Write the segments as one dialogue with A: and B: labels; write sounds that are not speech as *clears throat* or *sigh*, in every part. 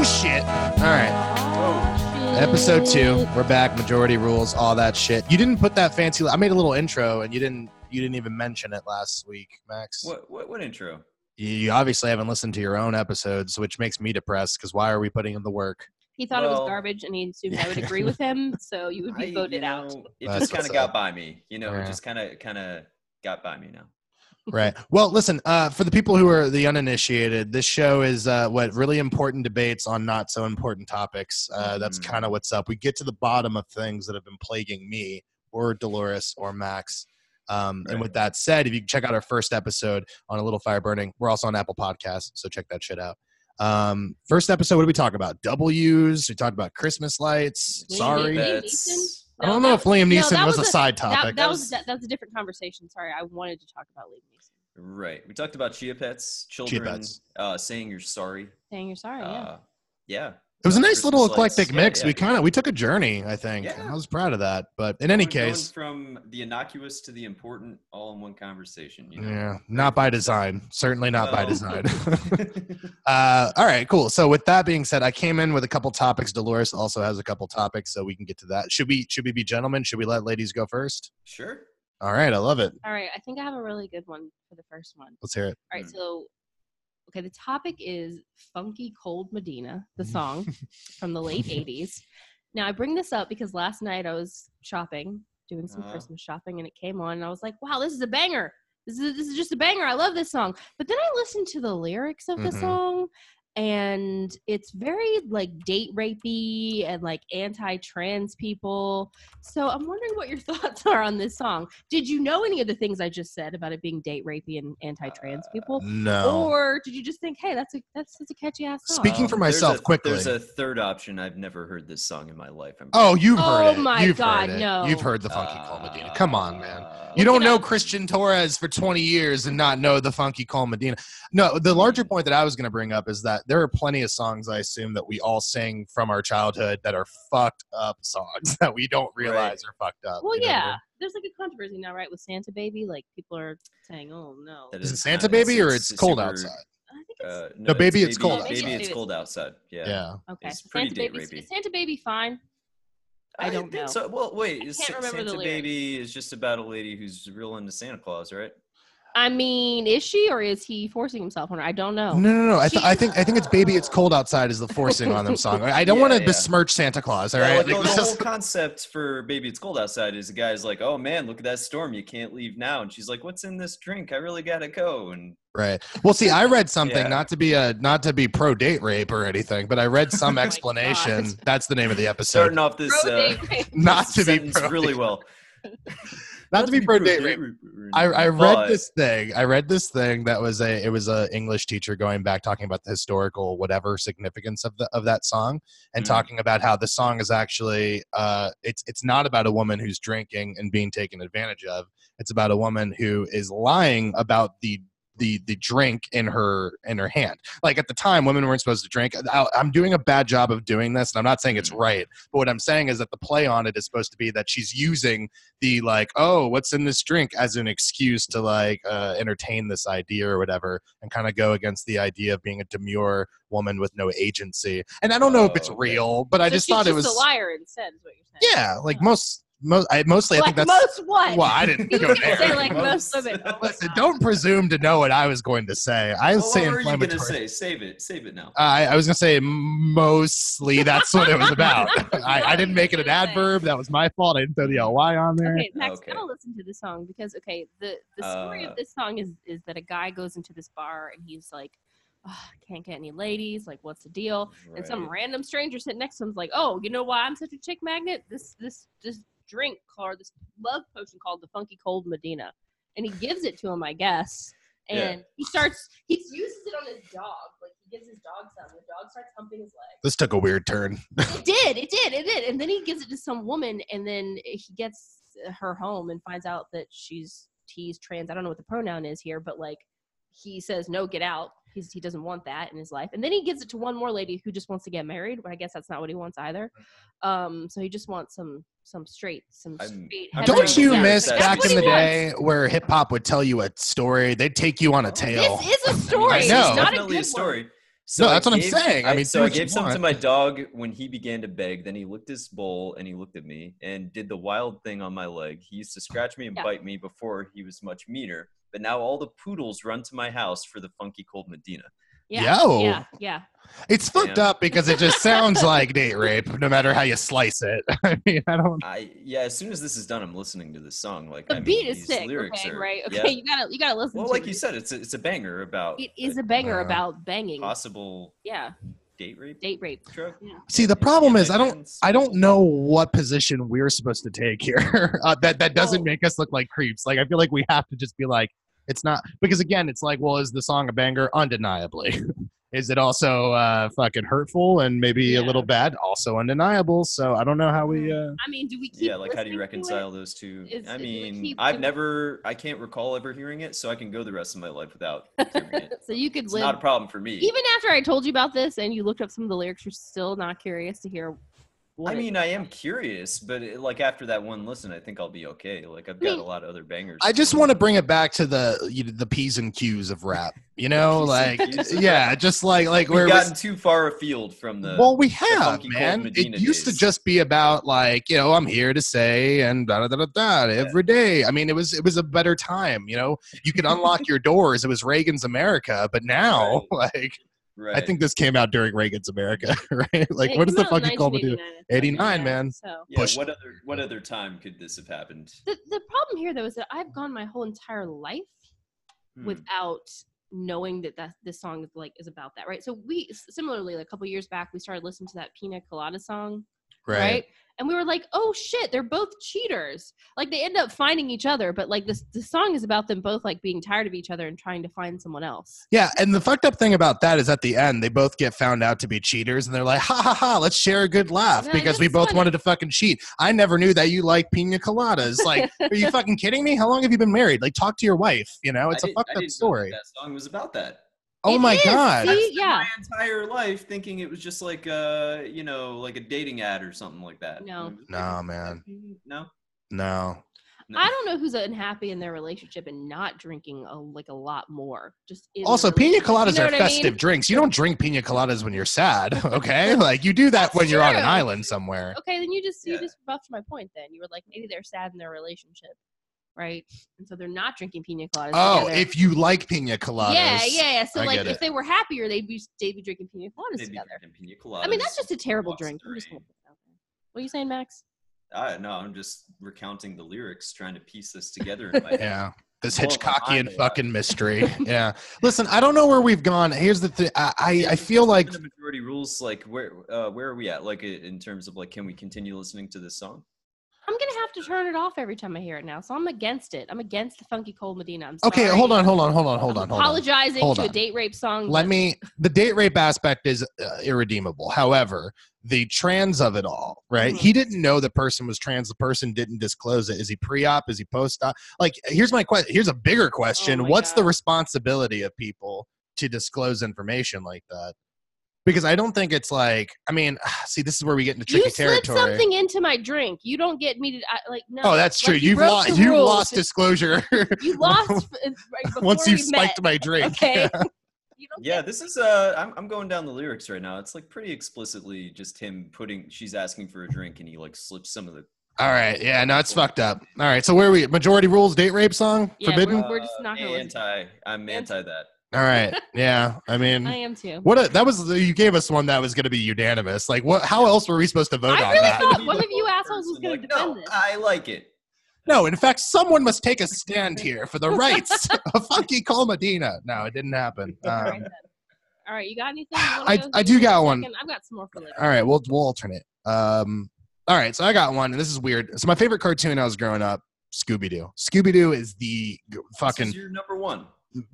A: Oh shit! All right,
B: Oh,
A: episode two. We're back. Majority rules, all that shit. You didn't put that fancy. I made a little intro, and you didn't. You didn't even mention it last week, Max.
B: what, what what intro?
A: You obviously haven't listened to your own episodes, which makes me depressed. Because why are we putting in the work?
C: He thought it
B: Well-
C: was garbage, and he assumed I would *laughs* agree with him, so you would
B: I-
C: be voted
B: you
C: out.
B: know, It
A: That's
B: just kind
A: what's
B: of got
A: up.
B: by me. You know,
A: Yeah.
B: it just kind of kind of got by me now.
A: Right. Well, listen, uh, for the people who are the uninitiated, this show is uh, what really important debates on not so important topics. Uh, that's
B: Mhm.
A: kind of what's up. We get to the bottom of things that have been plaguing me or Dolores or Max. Um, And with that said, if you can check out our first episode on A Little Fire Burning, we're also on Apple Podcasts, so check that shit out. Um, first episode, what did we talk about? W's. We talked about Christmas lights.
C: Liam
A: Sorry.
C: Neeson?
A: I don't know if Liam Neeson
C: that
A: was,
C: was
A: a
C: a-
A: side topic.
C: that was
B: was-
C: that, that was a different conversation. Sorry, I wanted to talk about Liam Neeson.
B: Right. We talked about chia pets, children
A: pets.
B: Uh, saying you're sorry.
C: Saying you're sorry. yeah.
B: Uh, yeah.
A: It was a nice little eclectic
B: Yeah,
A: mix.
B: yeah.
A: We kind of we took a journey. I think
B: Yeah.
A: I was proud of that. But in any
B: Going- going
A: case,
B: from the innocuous to the important, all in one conversation. You know?
A: yeah, not by design. Certainly not by design. *laughs* *laughs* uh, all right, cool. So with that being said, I came in with a couple topics. Dolores also has a couple topics, so we can get to that. Should we should we be gentlemen? Should we let ladies go first?
B: sure.
A: All right, I love it.
C: All right, I think I have a really good one for the first one.
A: Let's hear it.
C: All right,
B: Mm.
C: so okay, the topic is "Funky Cold Medina," the
A: Mm.
C: song *laughs* from the late '80s. Now I bring this up because last night I was shopping, doing some
B: Uh-huh.
C: Christmas shopping, and it came on, and I was like, "Wow, this is a banger! This is this is just a banger! I love this song." But then I listened to the lyrics of the
A: Mhm.
C: song, and it's very like date rapey and like anti-trans people. So I'm wondering what your *laughs* thoughts are on this song. Did you know any of the things I just said about it being date rapey and anti-trans
B: Uh,
C: people?
A: No.
C: Or did you just think, hey, that's a that's, that's a catchy ass song?
A: Speaking for
B: Um, there's
A: myself
B: a-
A: quickly.
B: There's a third option. I've never heard this song in my life. I'm
A: Oh, you've heard
C: Oh
A: it.
C: my
A: You've
C: God, no.
A: You've heard the Funky Cold Medina.
B: Uh,
A: Come on, man.
B: uh,
A: You don't know. Christian Torres for 20 years and not know the Funky Cold Medina. No, the larger point that I was going to bring up is that there are plenty of songs I assume that we all sing from our childhood that are fucked up *laughs* songs that we don't realize are fucked up.
C: Well,
A: you know what I
C: yeah.
A: mean?
C: There's like a controversy now, right, with Santa Baby. Like people are saying, oh no.
B: that
A: Is it
B: is
A: Santa Baby or
B: it's-
A: it's cold
B: super-
A: outside?
C: I think it's
B: Uh,
A: No, baby, it's cold
B: Baby,
C: outside.
B: it's cold outside. Yeah.
A: Yeah.
C: okay.
B: it's pretty
C: Santa
B: date
C: Baby, is Santa Baby fine. I don't
B: think
C: know.
B: So, well, wait.
C: I can't remember the
B: Santa
C: lyrics.
B: Baby is just about a lady who's real into Santa Claus, right?
C: I mean, is she or is he forcing himself on her? I don't know.
A: No, no, no. I, th- I think I think it's "Baby, It's Cold Outside" is the forcing on them song. I don't *laughs*
B: Yeah,
A: want to
B: yeah.
A: besmirch Santa Claus. All right,
B: Well,
A: right,
B: the,
A: Like,
B: the
A: this
B: whole concept for "Baby, It's Cold Outside" is the guy's like, "Oh man, look at that storm! You can't leave now." And she's like, "What's in this drink? I really gotta go." And
A: Right. Well, see, I read something
B: Yeah.
A: not to be a not to be pro date rape or anything, but I read some *laughs*
C: Oh
A: explanation. That's the name of the episode.
B: starting off this uh,
C: date rape. *laughs*
A: Not to be
B: sentence
A: pro
B: really well.
A: Not to be pro date rape. I, I read
B: but-
A: this thing. I read this thing that was a it was a English teacher going back talking about the historical whatever significance of the of that song and
B: Mm.
A: talking about how the song is actually uh it's it's not about a woman who's drinking and being taken advantage of. It's about a woman who is lying about the the the drink in her in her hand. Like at the time, women weren't supposed to drink. I, I'm doing a bad job of doing this, and I'm not saying it's
B: Mm.
A: right. But what I'm saying is that the play on it is supposed to be that she's using the like, oh, what's in this drink as an excuse to like uh, entertain this idea or whatever, and kind of go against the idea of being a demure woman with no agency. And I don't know if it's
B: Oh, okay.
A: real, but I just thought it was
C: a liar instead, is what you're saying.
A: yeah, like most most I mostly I
C: like
A: think that's
C: most what?
A: well, I didn't *laughs*
C: You
A: go
C: didn't say
A: there.
C: like most
B: Most.
C: women. Oh
A: Listen, don't presume to know what I was going to say. I was
B: Well,
A: saying
B: what were you gonna say? Save it. Save it now.
A: I, I was gonna say mostly that's what it was about. *laughs* I, I didn't make it an adverb. That was my fault. I didn't throw the ly on there.
C: Okay, Max,
B: Okay.
C: gotta listen to the song because okay, the the story
B: Uh,
C: of this song is is that a guy goes into this bar and he's like, oh, can't get any ladies. Like, what's the deal? And some random stranger sitting next to him's like, oh, you know why I'm such a chick magnet? This this this drink called this love potion called the Funky Cold Medina, and he gives it to him, I guess.
B: Yeah.
C: And he starts he uses it on his dog. Like he gives his dog some. The dog starts humping his leg.
A: This took a weird turn.
C: It did. It did. It did. And then he gives it to some woman, and then he gets her home and finds out that she's he's trans. I don't know what the pronoun is here, but like he says, "No, get out." He's, he doesn't want that in his life, and then he gives it to one more lady who just wants to get married. But I guess that's not what he wants either. Um, so he just wants some some straight, some
B: I'm-
C: straight.
B: I'm
A: Don't you
B: knows
A: miss
B: that's
A: back in the
C: wants.
A: day where hip hop would tell you a story? They'd take you on a tale.
C: This is a story.
A: I know.
C: It's not a
B: Definitely
C: good
B: a story. So
A: No,
B: I
A: that's what I'm saying. I mean,
B: so I gave some to my dog when he began to beg. Then he licked his bowl and he looked at me and did the wild thing on my leg. He used to scratch me and
C: Yeah.
B: bite me before he was much meaner. But now all the poodles run to my house for the funky cold Medina.
C: Yeah.
A: Yo.
C: Yeah. Yeah.
A: It's fucked
B: Yeah.
A: up because it just sounds like date rape, no matter how you slice it. *laughs* I mean, I don't.
B: I yeah. As soon as this is done, I'm listening to this song. Like
C: The
B: I mean,
C: beat is
B: these
C: sick.
B: Lyrics
C: Okay.
B: are,
C: right. Okay.
B: Yeah.
C: You gotta you gotta listen
B: Well,
C: to
B: like
C: it.
B: you said, it's a, it's a banger about
C: It is a banger
A: Uh,
C: about banging.
B: possible
C: Yeah.
B: Date rape.
C: Date rape.
B: Drug.
A: See, the problem
B: yeah,
A: is, I don't. I don't know what position we're supposed to take here. *laughs* uh, that that doesn't
C: Well-
A: make us look like creeps. Like I feel like we have to just be like, it's not because again, it's like, well, is the song a banger? Undeniably. *laughs* is it also uh, fucking hurtful and maybe a little bad? Also undeniable. So I don't know how we. Uh,
C: I mean, do we keep
B: yeah like how do you
C: listening to it?
B: reconcile those two
C: Is-
B: i mean
C: keep-
B: i've
C: do-
B: never i can't recall ever hearing it so i can go the rest of my life without *laughs* hearing it
C: so you could
B: it's
C: live
B: not a problem for me
C: even after I told you about this and you looked up some of the lyrics, you're still not curious to hear. What
B: i
C: it-
B: mean i am curious but it, like after that one listen i think i'll be okay like i've got
C: mean,
B: a lot of other bangers
A: I just want to bring it back to the you know, the p's and q's of rap. You know, like
B: and Q's of
A: yeah, just like like
B: we've
A: it was-
B: gotten too far afield from the
A: well, we have, man. It
B: Medina
A: used to just be about like, you know, I'm here to say and da da da da da every day. I mean, it was it was a better time. You know, you could unlock your doors. It was Reagan's America, but now, *laughs* like,
B: right
A: I think this came out during Reagan's America, *laughs* right? Like,
C: It
A: what is the
C: out in
A: fucking call to do?
C: 1989, I
A: 89,
C: yeah,
A: man.
C: So
B: yeah
A: push-
B: what other what other time could this have happened
C: the the problem here though is that I've gone my whole entire life
B: Hmm.
C: without knowing that that this song is like is about that, right? So we similarly like, a couple years back we started listening to that Pina Colada song, right? And we were like, oh shit, they're both cheaters. Like they end up finding each other, but like this the song is about them both like being tired of each other and trying to find someone else.
A: Yeah, and the fucked up thing about that is at the end they both get found out to be cheaters, and they're like, "Ha ha ha! Let's share a good laugh
C: They're
A: because we both
C: funny."
A: wanted to fucking cheat." I never knew that you like pina coladas. Like, *laughs* are you fucking kidding me? How long have you been married? Like, talk to your wife. You know, it's
B: I
A: a
B: didn't-
A: fucked
B: I
A: up
B: didn't know
A: story.
B: that song was about that
A: Oh
C: It
A: my
C: is,
A: god!
C: see?
B: I
C: yeah.
B: my entire life thinking it was just like uh you know like a dating ad or something like that.
C: No.
B: It
A: No,
B: like-
A: man.
B: No.
A: No,
B: no.
C: I don't know who's unhappy in their relationship and not drinking a, like a lot more. Just
A: Also, pina coladas
C: You know
A: are
C: what I mean?
A: festive drinks. You don't drink pina coladas when you're sad, *laughs* okay? like you do that
C: That's
A: when you're on an island somewhere.
C: Okay, then you just you
B: Yeah.
C: just buffed my point. Then you were like maybe they're sad in their relationship, right? And so they're not drinking pina coladas.
A: Oh,
C: together.
A: if you like pina coladas,
C: yeah, yeah, yeah. So
A: I
C: like if
A: it.
C: they were happier, they'd be they'd be drinking pina coladas
B: They'd
C: together.
B: drinking pina coladas.
C: I mean, that's just a terrible drink. I'm just
B: rain.
C: gonna put that out there. What are you saying, Max?
B: I no, I'm just recounting the lyrics, trying to piece this together in my *laughs* head.
A: Yeah. This Hitchcockian
B: mind
A: fucking mystery. *laughs* yeah. Listen, I don't know where we've gone. Here's the thing. I, I, I feel like
B: the majority rules. Like where uh, where are we at? Like in terms of like, can we continue listening to this song?
C: I'm gonna have to turn it off every time I hear it now. So I'm against it. I'm against the funky cold Medina. I'm
A: okay. Hold on, hold on, hold on, hold on, hold on.
C: apologizing
A: Hold
C: to a date rape song.
A: Let me. The date rape aspect is uh, irredeemable. However, the trans of it all, right?
C: Mhm.
A: He didn't know the person was trans. The person didn't disclose it. Is he pre-op? Is he post-op? Like, here's my question. Here's a bigger question.
C: Oh
A: What's the responsibility of people to disclose information like that? Because I don't think it's like. I mean, *sighs* see, this is where we get into tricky
C: you slid something into my drink. You don't get me to I, like no.
A: Oh, that's
C: Like,
A: true.
C: you
A: You've lost. You
C: rules.
A: lost disclosure *laughs*
C: You *laughs* lost right
A: once you
C: we met.
A: spiked my drink. *laughs*
C: Okay. You don't
B: Yeah, this is uh I'm I'm going down the lyrics right now. It's like pretty explicitly just him putting she's asking for a drink and he like slips some of the
A: All right. Yeah. No, it's fucked up. All right. So where are we? Majority rules. Date rape song.
C: Yeah,
A: Forbidden.
C: We're just not gonna listen
B: anti I'm
C: Anti-
B: anti that.
A: All right. Yeah. I mean,
C: I am too.
A: what a, that was. You gave us one that was going to be unanimous. Like, what? How else were we supposed to vote
C: I
A: on
C: really
A: that?
C: thought one of you assholes was
B: person
C: gonna
B: like,
C: defend
B: no,
C: this.
B: I like it.
A: No. In fact, someone must take a stand here for the rights *laughs* of Funky Cold Medina. No, it didn't happen.
C: All right,
A: Um,
C: then. All right, you got anything? *sighs* You
A: I- I do got one.
C: second? I've got some more for later.
A: all right. We'll we'll alternate. Um. All right. So I got one, and this is weird. So my favorite cartoon I was growing up, Scooby Doo. Scooby Doo is the g-
B: This
A: fucking
B: is your number one.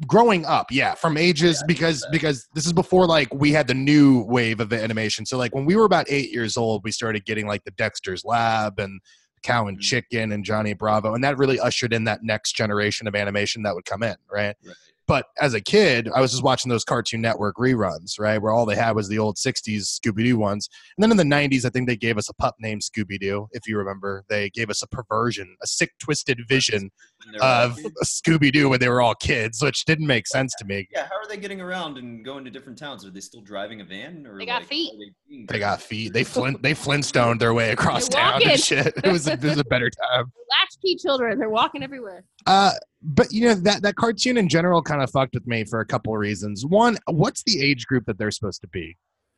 A: Growing up yeah from ages
B: Yeah,
A: because because this is before like we had the new wave of animation so like when we were about eight years old we started getting like the dexter's lab and cow and
B: Mhm.
A: chicken and johnny bravo and that really ushered in that next generation of animation that would come in right
B: Right.
A: But as a kid, I was just watching those Cartoon Network reruns, right, where all they had was the old '60s Scooby Doo ones. And then in the '90s, I think they gave us a pup named Scooby Doo. If you remember, they gave us a perversion, a sick, twisted vision of Scooby Doo when they were all kids, which didn't make sense to me.
B: yeah, how are they getting around and going to different towns? Are they still driving a van? Or
C: They got
B: like,
C: feet.
B: they
A: They got feet. They flint. They Flintstoned their way across
C: They're
A: town and shit. *laughs* It was, a, it was a better time.
C: Latchkey children. They're walking everywhere.
A: Uh, but you know that that cartoon in general kind of fucked with me for a couple of reasons. One, what's the age group that they're supposed to be?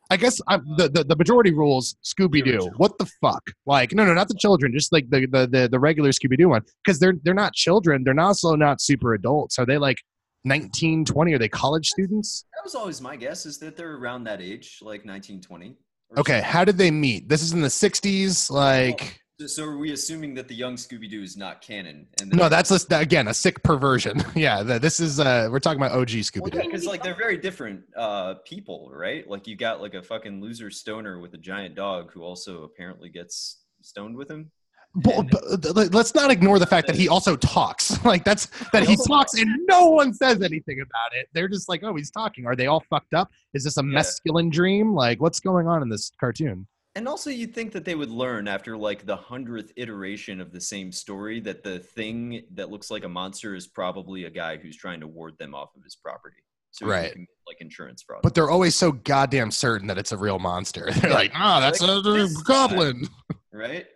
A: I guess I, the, the the majority rules Scooby Doo. What the fuck? Like no no not the children, just like the the the, the regular Scooby Doo one because they're they're not children. They're also not super adults. Are they like 19, 20? Are they college students?
B: That was always my guess is that they're around that age, like 1920. or
A: Okay, how did they meet? This is in the 60s. Like
B: so. So are we assuming that the young Scooby Doo is not canon? And
A: no, that's a, again a sick perversion. *laughs* yeah, the, this is uh we're talking about OG Scooby Doo.
B: because like they're very different uh, people, right? Like you got like a fucking loser stoner with a giant dog who also apparently gets stoned with him.
A: But, but let's not ignore the fact that he also talks. *laughs* Like that's that he *laughs* talks and no one says anything about it. They're just like, oh, he's talking. Are they all fucked up? Is this a
B: Yeah.
A: masculine dream? Like, what's going on in this cartoon?
B: And also, you'd think that they would learn after like the hundredth iteration of the same story that the thing that looks like a monster is probably a guy who's trying to ward them off of his property. So he can
A: Right.
B: commit, like insurance fraud.
A: But they're always so goddamn certain that it's a real monster. *laughs* They're
B: Yeah.
A: like, oh, that's
B: Like,
A: a,
B: this
A: goblin.
B: right?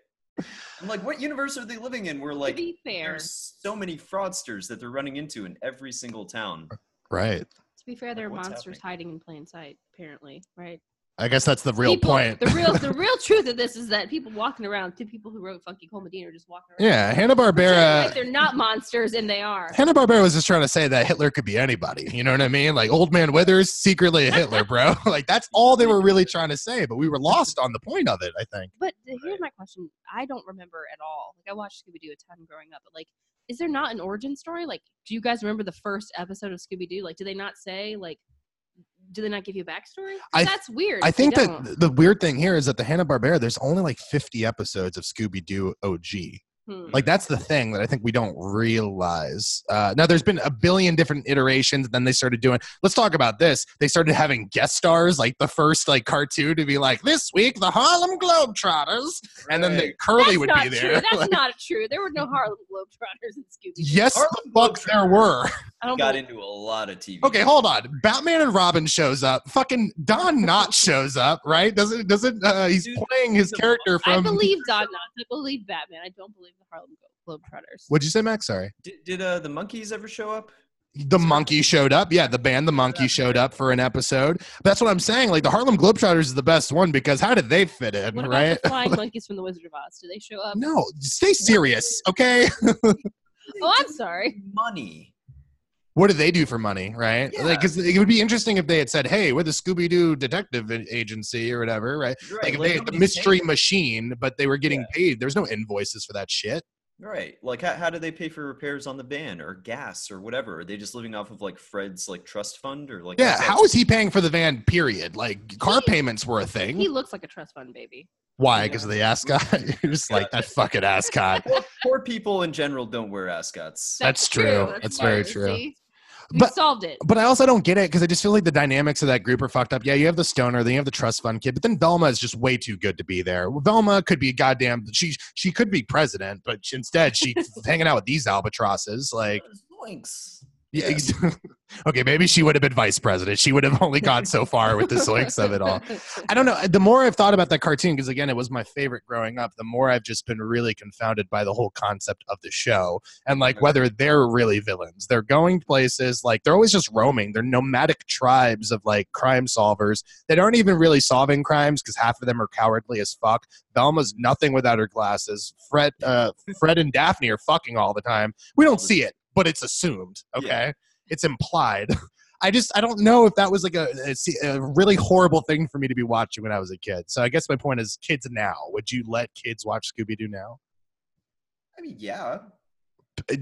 B: I'm like, what universe are they living in? Where like
C: to be fair,
B: there's so many fraudsters that they're running into in every single town.
A: Right.
C: to be fair, there are
B: what's
C: monsters
B: happening?
C: hiding in plain sight. Apparently, right?
A: I guess that's the real
C: People-
A: point.
C: The real, the *laughs* real truth of this is that people walking around, two people who wrote Funky Cold Medina are just walking around.
A: yeah, Hanna Barbera.
C: like they're not monsters, and they are.
A: Hanna Barbera was just trying to say that Hitler could be anybody. You know what I mean? Like Old Man Withers, secretly a Hitler, bro. *laughs* like that's all they were really trying to say. But we were lost on the point of it. I think.
C: But here's my question: I don't remember at all. Like I watched Scooby Doo a ton growing up, but like, is there not an origin story? Like, do you guys remember the first episode of Scooby Doo? Like, do they not say like? Do they not give you a backstory?
A: I-
C: that's weird.
A: I think that the weird thing here is that the Hanna Barbera, there's only like 50 episodes of Scooby Doo OG.
C: Hmm.
A: Like that's the thing that I think we don't realize. Uh, now there's been a billion different iterations. Then they started doing. Let's talk about this. They started having guest stars, like the first like cartoon to be like this week the Harlem Globetrotters, and then the Curly
C: That's
A: would
C: not
A: be there.
C: That's
A: Like,
C: not true. There were no Harlem Globetrotters in Scooby. Doo.
A: yes, the
B: Harlem
A: fuck there were.
C: I don't
B: got
C: believe-
B: into a lot of TV.
A: Okay, hold on. Batman and Robin shows up. Fucking Don Knotts shows up, right? Doesn't doesn't uh, he's
B: Dude,
A: playing his
B: character a
A: character
C: I believe Don Knotts. I believe Batman. I don't believe the Harlem Globetrotters.
A: What'd you say, Max? Sorry.
B: Did, did uh, the Monkees ever show up?
A: The monkey showed up. Yeah, the band The Monkey showed up for an episode. That's what I'm saying. Like the Harlem Globetrotters is the best one because how did they fit in,
C: What about
A: right?
C: the *laughs* flying monkeys from the Wizard of Oz? Do they show up?
A: No, stay serious, okay? *laughs*
C: Oh, I'm sorry.
B: Money.
A: What do they do for money, right?
B: Yeah.
A: Like, 'cause it would be interesting if they had said, "Hey, we're the Scooby Doo Detective Agency" or whatever, right?
B: Right.
A: Like if they had the Mystery
B: paying-
A: Machine, but they were getting
B: Yeah.
A: paid. There's no invoices for that shit.
B: Right. Like, how, how do they pay for repairs on the van or gas or whatever? Are they just living off of like Fred's like trust fund or like?
A: Yeah,
B: how's that-
A: how is he paying for the van? Period. Like car
C: He-
A: payments were a thing.
C: He looks like a trust fund baby.
A: Why? Because of the ascot. *laughs* You're just like that fucking ascot.
B: Poor, poor people in general don't wear ascots.
A: That's true. That's very true.
C: See? We
A: But-
C: solved it.
A: But I also don't get it because I just feel like the dynamics of that group are fucked up. Yeah, you have the stoner, then you have the trust fund kid, but then Velma is just way too good to be there. Velma could be goddamn. She she could be president, but she- instead she's *laughs* hanging out with these albatrosses. Like,
B: Zoinks.
A: Yeah, *laughs* okay, maybe she would have been vice president. She would have only gone so far with the zoinks of it all. I don't know. The more I've thought about that cartoon, because again, it was my favorite growing up, the more I've just been really confounded by the whole concept of the show and like whether they're really villains. They're going places, like they're always just roaming. They're nomadic tribes of like crime solvers that aren't even really solving crimes because half of them are cowardly as fuck. Velma's nothing without her glasses. Fred, uh, Fred and Daphne are fucking all the time. We don't see it, but it's assumed. Okay,
B: Yeah.
A: it's implied. *laughs* I just I don't know if that was like a, a, a really horrible thing for me to be watching when I was a kid. So I guess my point is, kids now, would you let kids watch Scooby Doo now?
B: I mean, yeah.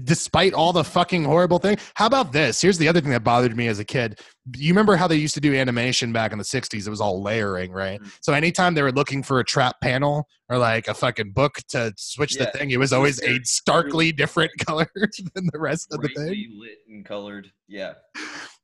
A: Despite all the fucking horrible thing. How about this? Here's the other thing that bothered me as a kid. You remember how they used to do animation back in the 60s? It was all layering, right?
B: Mhm.
A: So anytime they were looking for a trap panel or like a fucking book to switch
B: Yeah.
A: the thing, it was always a *laughs* starkly different *laughs* color than the rest of the thing.
B: Lit and colored. Yeah.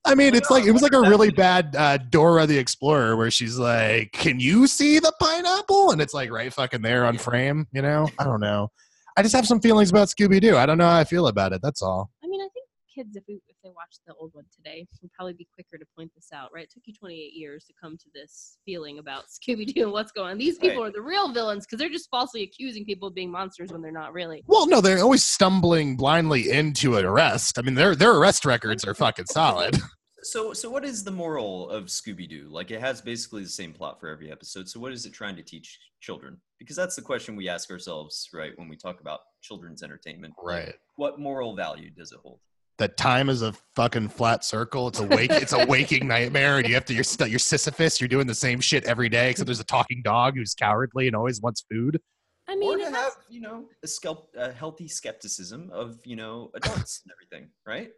A: I mean, it's like it was like a really *laughs* bad uh, Dora the Explorer where she's like, "Can you see the pineapple?" And it's like right fucking there on frame. You know, I don't know. I just have some feelings about Scooby Doo. I don't know how I feel about it. That's all.
C: I mean, I think kids, if we if they watch the old one today, would probably be quicker to point this out, right? It took you 28 years to come to this feeling about *laughs* Scooby Doo and what's going on. These people
B: Right.
C: are the real villains because they're just falsely accusing people of being monsters when they're not really.
A: Well, no, they're always stumbling blindly into an arrest. I mean, their their arrest records are fucking solid. *laughs*
B: So, so what is the moral of Scooby Doo? Like, it has basically the same plot for every episode. So, what is it trying to teach children? Because that's the question we ask ourselves, right, when we talk about children's entertainment. Like,
A: Right.
B: What moral value does it hold?
A: That time is a fucking flat circle. It's a wake. it's a waking *laughs* nightmare, and you have to. You're st- you're Sisyphus. You're doing the same shit every day, except there's a talking dog who's cowardly and always wants food.
C: I mean, or to
B: have, you know, a, skelp- a healthy skepticism of, you know, adults and everything, right?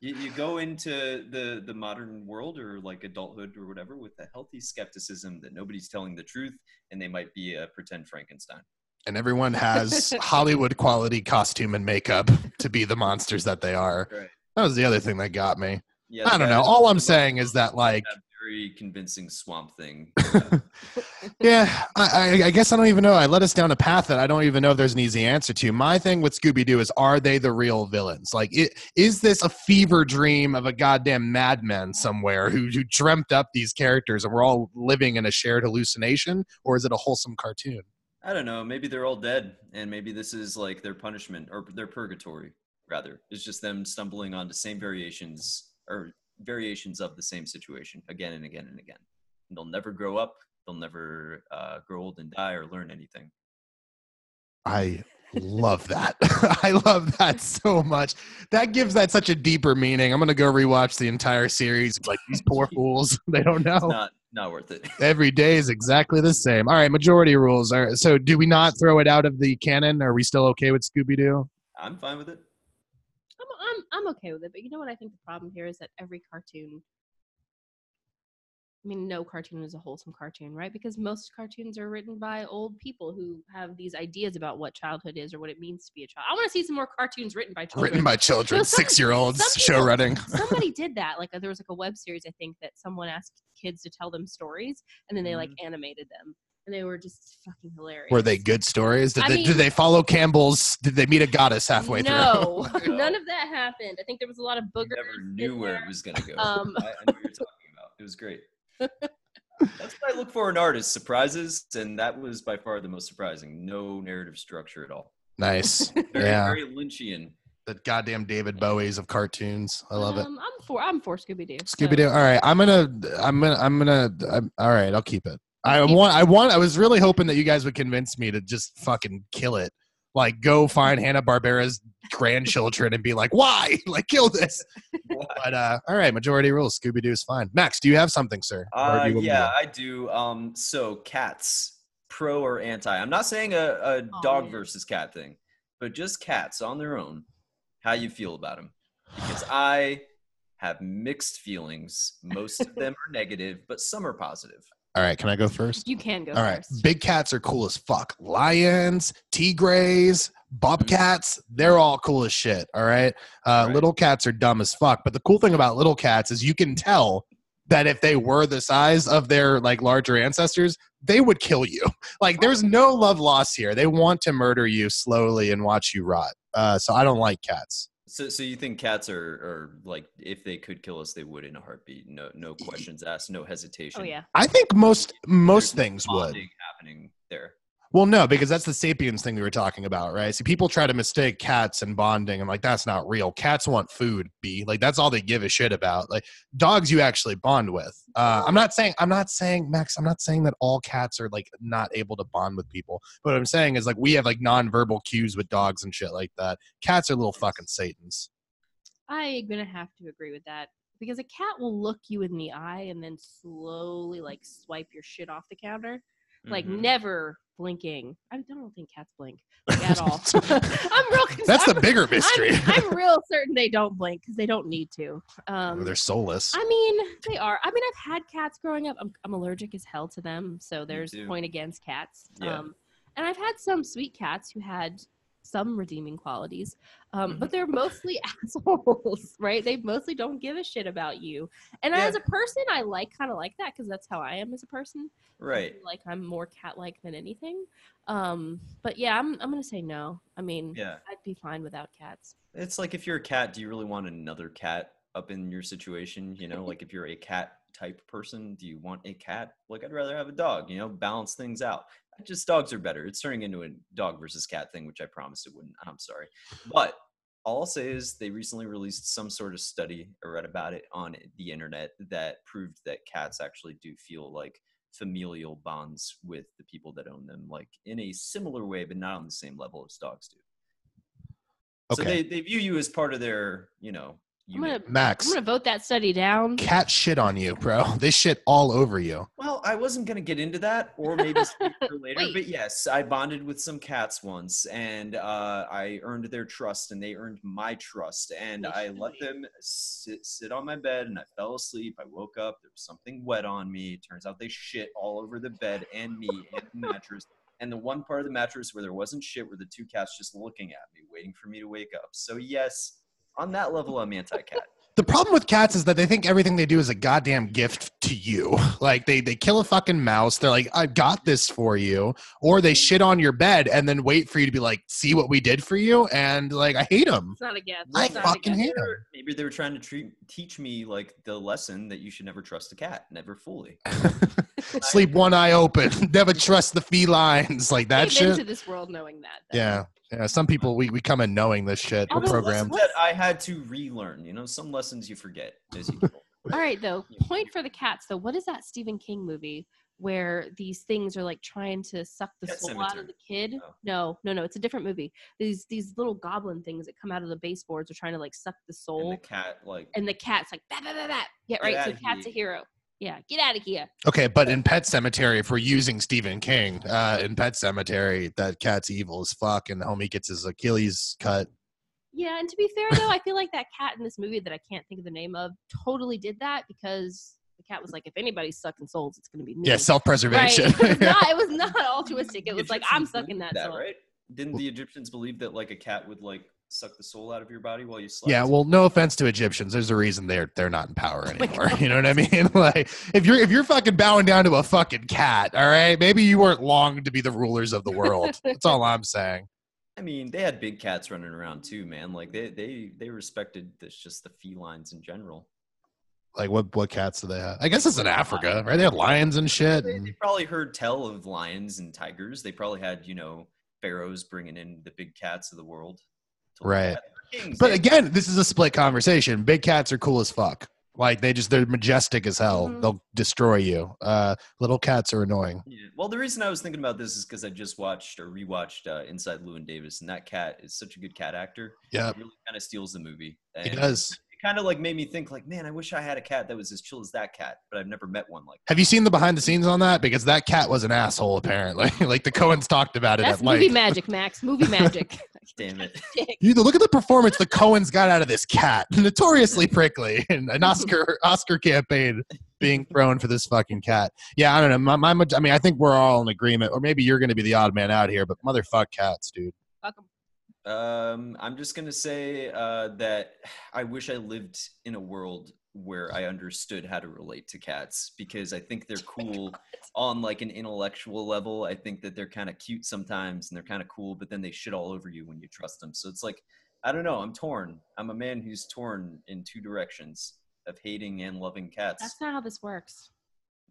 B: You, you go into the the modern world or like adulthood or whatever with a healthy skepticism that nobody's telling the truth and they might be a pretend Frankenstein.
A: and everyone has *laughs* Hollywood quality costume and makeup to be the monsters that they are.
B: Right.
A: That was the other thing that got me.
B: Yeah,
A: I don't know. All I'm saying is that, like,
B: very convincing swamp thing. *laughs*
A: yeah, I, I, I guess I don't even know. I led us down a path that I don't even know if there's an easy answer to. My thing with Scooby Doo is, are they the real villains? Like, it, is this a fever dream of a goddamn madman somewhere who, who dreamt up these characters and we're all living in a shared hallucination, or is it a wholesome cartoon?
B: I don't know. Maybe they're all dead, and maybe this is like their punishment or their purgatory. Rather, it's just them stumbling onto same variations or variations of the same situation again and again and again. And they'll never grow up. They'll never uh, grow old and die or learn anything.
A: I love that. *laughs* I love that so much. That gives that such a deeper meaning. I'm gonna go rewatch the entire series. Like these *laughs* poor fools, *laughs* they don't
B: It's
A: know.
B: not not worth it.
A: Every day is exactly the same. All right, majority rules. All right, so do we not throw it out of the canon? Are we still okay with Scooby Doo?
B: I'm fine with it.
C: I'm, I'm, okay with it, but you know what I think the problem here is that every cartoon. I mean, no cartoon is a wholesome cartoon, right? Because most cartoons are written by old people who have these ideas about what childhood is or what it means to be a child. I want to see some more cartoons written by children.
A: Written by children,
C: No, some-
A: six year olds, show
C: people-
A: running. *laughs*
C: Somebody did that. Like uh, there was like a web series, I think, that someone asked kids to tell them stories, and then they like animated them, and they were just fucking hilarious.
A: Were they good stories? Did
C: I
A: they
C: mean-
A: did they follow Campbell's? Did they meet a goddess halfway
C: no,
A: through? *laughs* *laughs*
C: No, none of that happened. I think there was a lot of booger.
B: I
C: boogers.
B: never knew where
C: there.
B: it was gonna go.
C: Um,
B: I, I know what you're talking about. It was great. *laughs* That's what I look for in artists: surprises, and that was by far the most surprising. No narrative structure at all.
A: nice.
B: Very,
A: Yeah.
B: very Lynchian.
A: The goddamn David Bowie's of cartoons. I love it.
C: Um, I'm for I'm for Scooby Doo.
A: Scooby Doo. All right, I'm gonna, I'm gonna, I'm gonna. I'm, all right, I'll keep it. I want, I want. I was really hoping that you guys would convince me to just fucking kill it. Like, go find Hanna Barbera's grandchildren and be like, why? *laughs* Like, kill this. *laughs* But uh, all right, majority rules. Scooby Doo is fine. Max, do you have something, sir?
B: Uh,
A: do you
B: yeah, I do. Um, so cats, pro or anti? I'm not saying a, a
C: Oh,
B: dog
C: man.
B: versus cat thing, but just cats on their own. How you feel about them? Because I have mixed feelings. Most of them are negative, but some are positive.
A: All right, can I go first?
C: You can go
A: All right,
C: first.
A: big cats are cool as fuck. Lions, tigres, bobcats, they're all cool as shit. All right? Uh,
B: Right.
A: Little cats are dumb as fuck. But the cool thing about little cats is you can tell that if they were the size of their like larger ancestors, they would kill you. *laughs* Like there's no love lost here. They want to murder you slowly and watch you rot. Uh, so I don't like cats.
B: So, so you think cats are, are like if they could kill us, they would in a heartbeat. No, no questions asked, no oh, hesitation.
C: Oh yeah.
A: I think most most
B: There's
A: things would.
B: bonding happening there.
A: Well, no, because that's the sapiens thing we were talking about, right? See, people try to mistake cats and bonding. I'm like, that's not real. Cats want food, B. Like, that's all they give a shit about. Like, dogs you actually bond with. Uh, I'm not saying, I'm not saying, Max, I'm not saying that all cats are like not able to bond with people. But what I'm saying is, like, we have like nonverbal cues with dogs and shit like that. Cats are little fucking satans.
C: I'm gonna have to agree with that because a cat will look you in the eye and then slowly like swipe your shit off the counter. Like
B: Mhm.
C: never blinking. I don't think cats blink like, at all. *laughs* *laughs* I'm real.
A: That's the bigger mystery.
C: I'm, *laughs* I'm real certain they don't blink because they don't need to. Um,
A: They're soulless.
C: I mean, they are. I mean, I've had cats growing up. I'm, I'm allergic as hell to them, so there's point against cats.
B: Yeah.
C: Um, and I've had some sweet cats who had some redeeming qualities, um,
B: Mm-hmm.
C: but they're mostly *laughs* assholes, right? They mostly don't give a shit about you. And
B: Yeah.
C: as a person, I like kind of like that because that's how I am as a person.
B: Right.
C: Like I'm more cat-like than anything. Um, but yeah, I'm I'm gonna say no. I mean,
B: Yeah.
C: I'd be fine without cats.
B: It's like if you're a cat, do you really want another cat up in your situation? You know, *laughs* like if you're a cat type person, do you want a cat? Like I'd rather have a dog, you know, balance things out. Just dogs are better. It's turning into a dog versus cat thing, which I promised it wouldn't. *laughs* I'm sorry. But all I'll say is they recently released some sort of study I read about it on the internet that proved that cats actually do feel like familial bonds with the people that own them, like in a similar way, but not on the same level as dogs do.
A: Okay.
B: So they, they view you as part of their, you know,
C: I'm gonna.
A: Max,
C: I'm gonna vote that study down.
A: cat shit on you, bro. *laughs* They shit all over you.
B: Well, I wasn't gonna get into that, or maybe *laughs* later.
C: Wait.
B: But yes, I bonded with some cats once, and uh, I earned their trust, and they earned my trust, and I let them sit, sit on my bed, and I fell asleep. I woke up, there was something wet on me. Turns out they shit all over the bed and me and the mattress. And the one part of the mattress where there wasn't shit were the two cats just looking at me, waiting for me to wake up. So yes, on that level, I'm anti-cat.
A: The problem with cats is that they think everything they do is a goddamn gift to you. Like they they kill a fucking mouse. They're like, I got this for you, or they shit on your bed and then wait for you to be like, see what we did for you. And like, I hate them.
C: It's not a guess.
A: I
C: It's not a
A: fucking
C: guess.
A: hate them.
B: Maybe they were trying to treat, teach me like the lesson that you should never trust a cat, never fully. *laughs*
A: Sleep one eye open. *laughs* Never trust the felines. Like that
C: Came into
A: shit.
C: this world knowing that. though.
A: Yeah. Yeah. Some people we, we come in knowing this shit. We're programmed.
B: That I had to relearn. You know, some lessons you forget as you get. *laughs*
C: All right, though. Point for the cats, though. What is that Stephen King movie where these things are like trying to suck the
B: Pet
C: soul out of the kid?
B: Oh.
C: No, no, no. It's a different movie. These these little goblin things that come out of the baseboards are trying to like suck the
B: And
C: soul,
B: the cat, like,
C: and the cat's like, bah, bah, bah, bah. Get
B: Get
C: right. So
B: outta
C: the cat's a hero. Yeah, get out of here.
A: Okay, but in Pet Sematary, if we're using Stephen King, uh, in Pet Sematary, that cat's evil as fuck, and the homie gets his Achilles cut.
C: Yeah, and to be fair though, I feel like that cat in this movie that I can't think of the name of totally did that because the cat was like, if anybody's sucking souls, it's gonna be me.
A: Yeah, self-preservation.
C: Right. It was not. It was *laughs* not altruistic. It
B: the
C: was like I'm sucking
B: believed
C: that, soul.
B: right? Didn't the Egyptians believe that like a cat would like suck the soul out of your body while you slept?
A: Yeah, well, no offense to Egyptians. There's a reason they're they're not in power *laughs*
C: Oh
A: anymore.
C: God.
A: you know what I mean? *laughs* Like if you're if you're fucking bowing down to a fucking cat, all right, maybe you weren't long to be the rulers of the world. *laughs* That's all I'm saying.
B: I mean, they had big cats running around too, man. Like they they they respected this just the felines in general.
A: Like what what cats do they have? I guess it's in Africa, right? They have lions and shit.
B: They, they probably heard tell of lions and tigers. They probably had you know pharaohs bringing in the big cats of the world. To
A: Right.
B: kings.
A: But
B: They-
A: again, this is a split conversation. Big cats are cool as fuck. Like they just they're majestic as hell.
C: Mhm.
A: They'll destroy you. Uh, little cats are annoying.
B: Yeah. Well, the reason I was thinking about this is because I just watched or rewatched uh, Inside Llewyn Davis, and that cat is such a good cat actor.
A: Yeah,
B: really kind of steals the movie.
A: he
B: And
A: does.
B: It kind of like made me think, like, man, I wish I had a cat that was as chill as that cat, but I've never met one like.
A: Have you seen the behind the scenes on that? Because that cat was an asshole. Apparently, *laughs* like the Coens talked about it
C: That's
A: at
C: movie
A: length.
C: magic, Max. Movie magic. *laughs* *laughs*
B: Damn it!
A: You look at the performance the Coens got out of this cat. *laughs* Notoriously prickly, *laughs* and an Oscar Oscar campaign being thrown for this fucking cat. Yeah, I don't know. My, my, I mean, I think we're all in agreement, or maybe you're going to be the odd man out here, but motherfuck cats, dude.
C: Fuck 'em.
B: Um, I'm just gonna say uh, that *sighs* I wish I lived in a world where I understood how to relate to cats because I think they're *laughs* oh cool on like an intellectual level. I think that they're kind of cute sometimes and they're kind of cool, but then they shit all over you when you trust them. So it's like I don't know. I'm torn. I'm a man who's torn in two directions of hating and loving cats.
C: That's not how this works.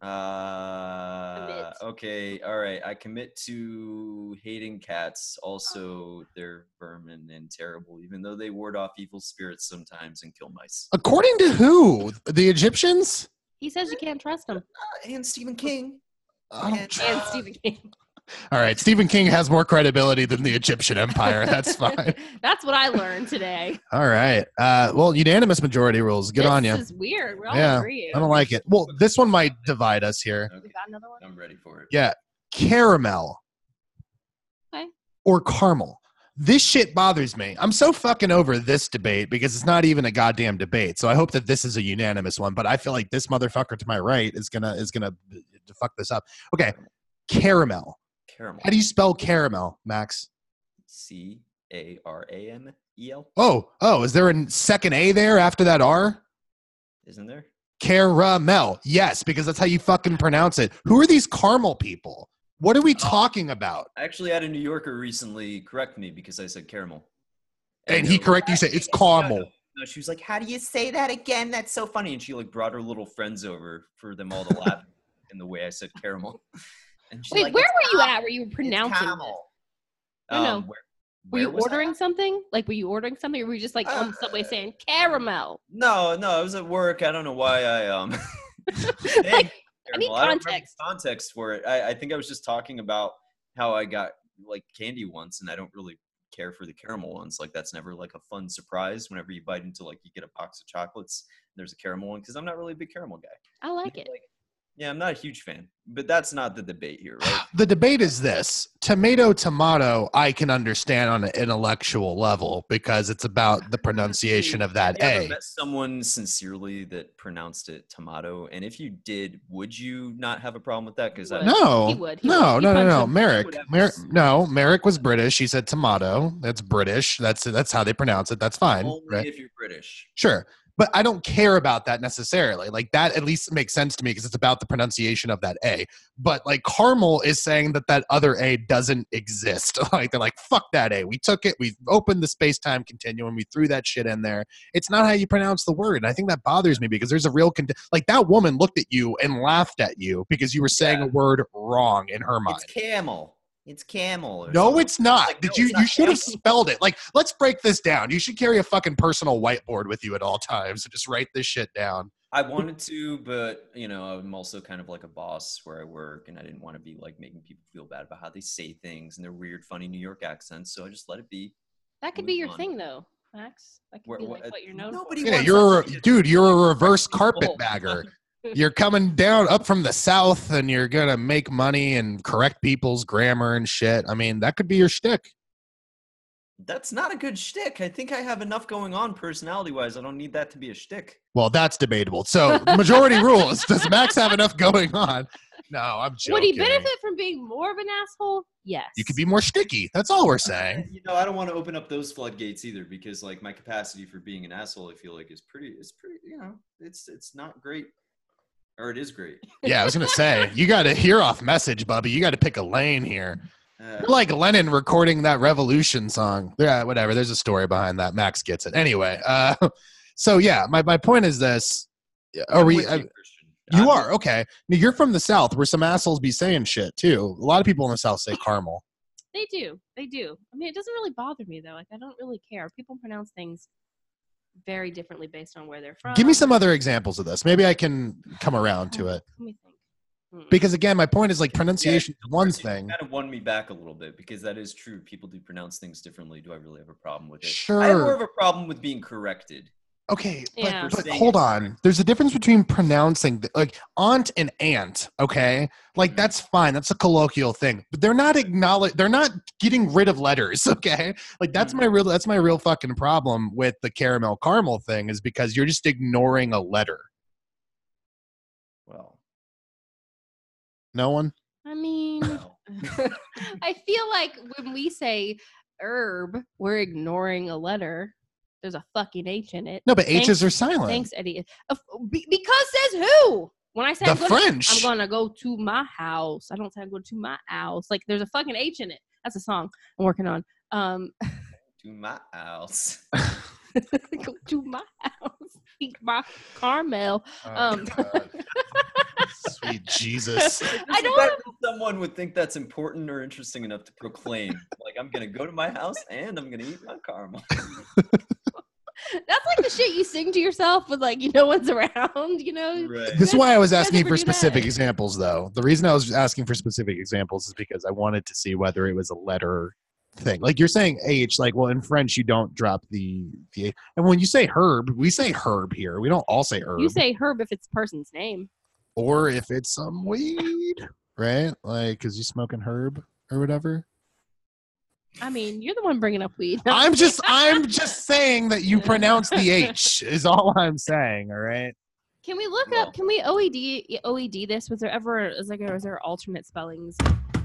B: Uh, okay, all right. I commit to hating cats. Also, they're vermin and terrible, even though they ward off evil spirits sometimes and kill mice.
A: According to who? The Egyptians?
C: He says you can't trust him.
B: Uh, and Stephen King.
A: I don't-
B: And,
C: And Stephen King.
A: All right, Stephen King has more credibility than the Egyptian Empire. That's *laughs* fine.
C: That's what I learned today.
A: All right. Uh, well, unanimous majority rules. Good
C: this
A: on you.
C: This is weird. We're all
A: Yeah,
C: agreeing.
A: I don't like it. Well, this one might divide us here.
C: We got another one.
B: I'm ready for it.
A: Yeah. caramel
C: Okay.
A: or caramel. This shit bothers me. I'm so fucking over this debate because it's not even a goddamn debate. So I hope that this is a unanimous one. But I feel like this motherfucker to my right is gonna is gonna fuck this up. Okay, caramel.
B: Caramel.
A: How do you spell caramel, Max?
B: C A R A M E L?
A: Oh, oh, is there a second A there after that R?
B: Isn't there?
A: Caramel. Yes, because that's how you fucking pronounce it. Who are these caramel people? What are we
B: Oh.
A: talking about?
B: I actually had a New Yorker recently correct me because I said caramel.
A: And he
B: uh,
A: corrected you, said it's caramel.
B: No, she was like, "How do you say that again? That's so funny." And she like brought her little friends over for them all to laugh *laughs* in the way I said caramel. And she's
C: Wait,
B: like,
C: where
B: "It's
C: were you at? Were you pronouncing? this?
B: camel."
C: No, no.
B: Um, where,
C: Were you
B: where I
C: ordering something? Like, were you ordering something, or were you just like on the subway
B: Uh,
C: saying caramel?
B: No, no, I was at work. I don't know why I um. *laughs* *laughs*
C: Like, I need
B: don't remember
C: context.
B: context for it. I, I think I was just talking about how I got like candy once, and I don't really care for the caramel ones. Like that's never like a fun surprise whenever you bite into like you get a box of chocolates. And there's a caramel one because I'm not really a big caramel guy.
C: I like it.
B: Yeah, I'm not a huge fan. But that's not the debate here, right? *sighs*
A: The debate is this tomato, tomato, I can understand on an intellectual level because it's about the pronunciation of that
B: Have
A: A.
B: met someone sincerely that pronounced it tomato? And if you did, would you not have a problem with that? Because. I
A: No,
C: He would, he
A: no,
C: would.
A: no,
C: He
A: no, no.
C: punched him.
A: Merrick, Mer- no, Merrick was British. He said tomato. That's British. That's that's how they pronounce it. That's fine.
B: only
A: right?
B: if you're British.
A: Sure. But I don't care about that necessarily. Like that at least makes sense to me because it's about the pronunciation of that A. But like caramel is saying that that other A doesn't exist. *laughs* like they're like, fuck that A. We took it. We opened the space time continuum. We threw that shit in there. It's not how you pronounce the word. And I think that bothers me because there's a real con- like that woman looked at you and laughed at you because you were saying
B: Yeah.
A: a word wrong in her mind.
B: It's camel. It's camel. or
A: No,
B: something.
A: it's not.
B: Like,
A: Did
B: no,
A: you?
B: it's
A: You
B: not
A: should have spelled it. Like, let's break this down. You should carry a fucking personal whiteboard with you at all times. and Just write this shit down.
B: I wanted to, but you know, I'm also kind of like a boss where I work, and I didn't want to be like making people feel bad about how they say things and their weird, funny New York accents. So I just let it be.
C: That could be your
B: on.
C: thing, though, Max. That could
B: Where-
C: be like what uh, you're known
B: nobody
C: for.
A: Yeah, you're a, dude. You're a *laughs* reverse
B: people.
A: carpetbagger. *laughs* You're coming down up from the south, and you're gonna make money and correct people's grammar and shit. I mean, that could be your shtick.
B: That's not a good shtick. I think I have enough going on personality wise. I don't need that to be a shtick.
A: Well, that's debatable. So, majority *laughs* rules. Does Max have enough going on? No, I'm joking.
C: Would he benefit from being more of an asshole? Yes.
A: You could be more sticky. That's all we're saying.
B: You know, I don't want to open up those floodgates either because like my capacity for being an asshole, I feel like is pretty it's pretty, you know, it's it's not great. Or it is great.
A: Yeah, I was gonna say you got to hear off message, Bubby. You got to pick a lane here.
B: Uh,
A: You're like Lennon recording that Revolution song. Yeah, whatever. There's a story behind that. Max gets it. Anyway, uh, *laughs* so yeah, my, my point is this. Are
B: I'm
A: we?
B: with
A: uh,
B: you, Christian.
A: you
B: I'm
A: are okay. Now, you're from the South, where some assholes be saying shit too. A lot of people in the South say caramel.
C: They do. They do. I mean, it doesn't really bother me though. Like, I don't really care. People pronounce things very differently based on where they're from.
A: Give me some other examples of this. Maybe I can come around to it.
C: Let me think. Hmm.
A: Because again, my point is like pronunciation is one thing.
B: kind of won me back a little bit because that is true. People do pronounce things differently. Do I really have a problem with it? Sure. I have more of a problem with being corrected.
A: Okay, but,
C: Yeah.
A: but
B: Saying
A: hold on. There's a difference between pronouncing th- like aunt and aunt. Okay, like
B: Mhm.
A: that's fine. That's a colloquial thing. But they're not acknowledge. They're not getting rid of letters. *laughs* Okay, like that's my real. That's my real fucking problem with the caramel caramel thing is because you're just ignoring a letter.
B: Well,
A: No one.
C: I mean. *laughs* I feel like when we say herb, we're ignoring a letter. There's a fucking H in it.
A: No, but
C: Thanks-
A: H's are silent.
C: Thanks, Eddie. Of- be- because says who? When I say
A: The
C: I'm gonna,
A: French.
C: I'm gonna go to my house. I don't say I'm going to my house. Like there's a fucking H in it. That's a song I'm working on. Um, *laughs*
B: to my house. *laughs*
C: go to my house. Eat my caramel.
A: Oh,
C: Um,
A: God. *laughs* Sweet Jesus. *laughs*
C: I
B: I
C: don't-
B: don't. Someone would think that's important or interesting enough to proclaim. Like I'm gonna go to my house and I'm gonna eat my caramel. *laughs*
C: That's like the shit you sing to yourself with like you no one's around. You know.
B: Right.
A: This is why I was asking for
C: do that?
A: specific examples, though. The reason I was asking for specific examples is because I wanted to see whether it was a letter thing. Like you're saying H, like well in French you don't drop the the and when you say herb, we say herb here. We don't all say herb.
C: You say herb if it's person's name.
A: Or if it's some weed. right? Like, cause you smoking herb or whatever.
C: I mean, you're the one bringing up weed.
A: I'm just, I'm just saying that you pronounce the *laughs* H is all I'm saying. All right.
C: Can we look
B: Well-
C: up? Can we OED OED this? Was there ever is like is there alternate spellings?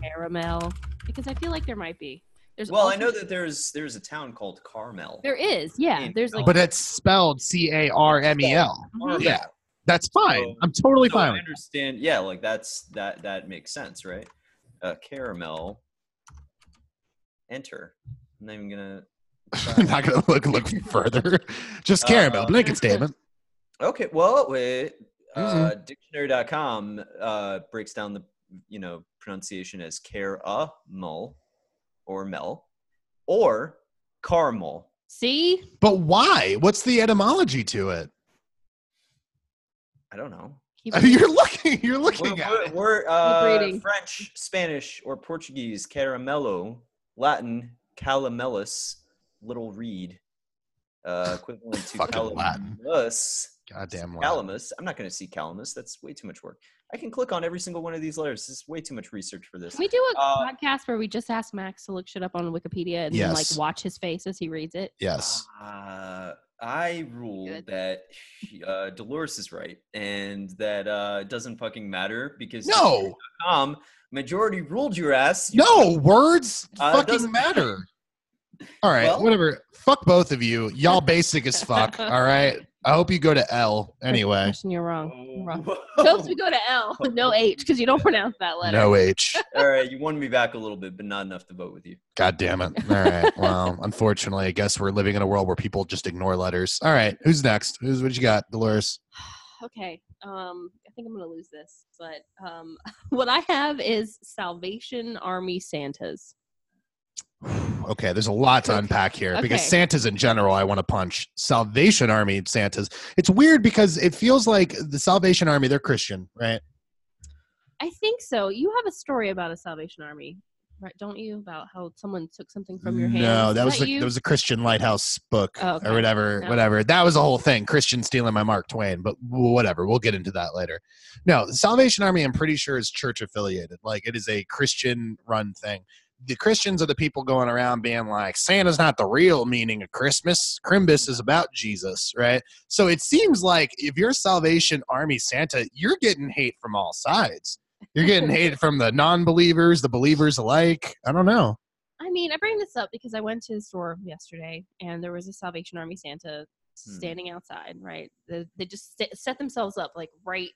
C: Caramel, because I feel like there might be. There's
B: Well, I know that there's there's a town called Carmel.
C: there is. Yeah,
B: in-
C: there's like
A: But it's spelled C A R M E L. Yeah, mm-hmm. That's fine.
B: So-
A: I'm totally
B: So
A: fine.
B: I understand. Yeah, like that's that that makes sense, right? Uh, caramel. Enter. I'm not even gonna. *laughs*
A: I'm not gonna look look further. *laughs* Just caramel.
B: Uh,
A: blanket statement. *laughs*
B: Okay, well, wait. Uh,
A: Mm-hmm.
B: dictionary.com uh, breaks down the you know pronunciation as caramel or mel or caramel.
C: see.
A: But why? What's the etymology to it?
B: I don't know.
A: I mean, *laughs* you're looking. You're looking
B: We're,
A: at
B: we're,
A: it.
B: we're, uh. French, Spanish, or Portuguese caramello, Latin calamelus, little reed, uh, *laughs* equivalent to
A: Fucking
B: calamus.
A: Goddamn Latin.
B: Calamus. I'm not going to see calamus. That's way too much work. I can click on every single one of these letters. This is way too much research for this.
C: Can we do a
B: Uh,
C: podcast where we just ask Max to look shit up on Wikipedia and then like watch his face as he reads it?
A: Yes.
B: Uh, I rule
C: Good.
B: that uh, Dolores is right and that uh, it doesn't fucking matter because
A: No.
B: um, majority ruled your ass. You
A: No words
B: Uh,
A: fucking matter. All right,
B: Well-
A: whatever. Fuck both of you. Y'all *laughs* basic as fuck. All right. I hope you go to L anyway.
C: Question, you're wrong. You're wrong. Hopes we go to L, *laughs* no H, because you don't pronounce that letter.
A: No H. *laughs*
B: All right, you won me back a little bit, but not enough to vote with you.
A: God damn it. All right. Well, *laughs* unfortunately, I guess we're living in a world where people just ignore letters. All right. Who's next? Who's what you got, Dolores? *sighs*
C: okay um i think i'm gonna lose this but um what i have is salvation army santas *sighs*
A: Okay, there's a lot to unpack here *laughs* because Santas in general, I want to punch. Salvation Army Santas. It's weird because it feels like the Salvation Army, they're Christian, right?
C: i think so you have a story about a salvation army right don't you about how someone took something from your hand.
A: No, that
C: Is
A: was the,
C: you?
A: that was a Christian Lighthouse book
C: Oh, okay.
A: or whatever,
C: No.
A: whatever. That was the whole thing. Christian stealing my Mark Twain, but whatever. We'll get into that later. No, the Salvation Army, I'm pretty sure is church affiliated. Like it is a Christian run thing. The Christians are the people going around being like, Santa's not the real meaning of Christmas. Crimbus is about Jesus, right? So it seems like if you're Salvation Army Santa, you're getting hate from all sides. You're getting hate *laughs* from the non-believers, the believers alike. I don't know.
C: I mean, I bring this up because I went to the store yesterday and there was a Salvation Army Santa
B: Hmm.
C: standing outside, right? They, they just set, set themselves up like right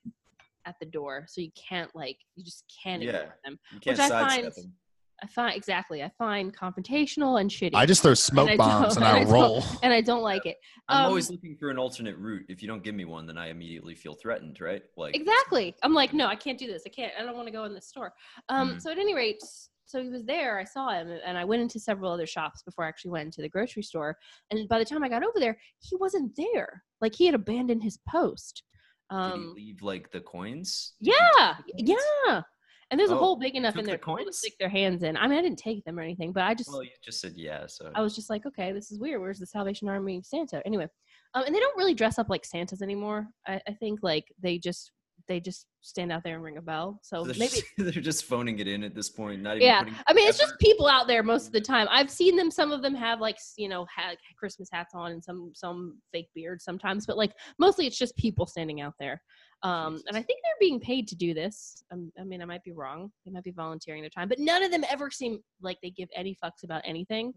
C: at the door. So you can't, like, you just can't
B: Yeah.
C: ignore them.
B: You can't
C: Which I find-
B: them.
C: I find, exactly, I find confrontational and shitty.
A: I just throw *laughs* smoke
C: I
A: bombs
C: don't- *laughs*
A: and I
C: I don't-
A: roll.
C: and I don't like it.
B: I'm
C: Um,
B: always looking for an alternate route. If you don't give me one, then I immediately feel threatened, right? Like
C: Exactly. I'm like, no, I can't do this. I can't. I don't want to go in the store. Um.
B: Mhm.
C: So at any rate, so he was there. I saw him, and I went into several other shops before I actually went into the grocery store. And by the time I got over there, he wasn't there. Like he had abandoned his post.
B: Did
C: Um.
B: he leave like the coins? Did
C: Yeah.
B: the coins?
C: Yeah. And there's a
B: Oh,
C: hole big enough in there people to stick their hands in. I mean, I didn't take them or anything, but I just
B: Well, you just said yeah, so
C: I was just like, okay, this is weird. Where's the Salvation Army Santa? Anyway, um, and they don't really dress up like Santas anymore. I, I think like they just they just stand out there and ring a bell. So
B: they're,
C: maybe
B: just, *laughs* they're just phoning it in at this point. Not even
C: yeah. I mean, it's just people out there most of the time. I've seen them. Some of them have like you know had Christmas hats on and some some fake beards sometimes, but like mostly it's just people standing out there. Um, and I think they're being paid to do this. Um, I mean, I might be wrong. They might be volunteering their time, but none of them ever seem like they give any fucks about anything.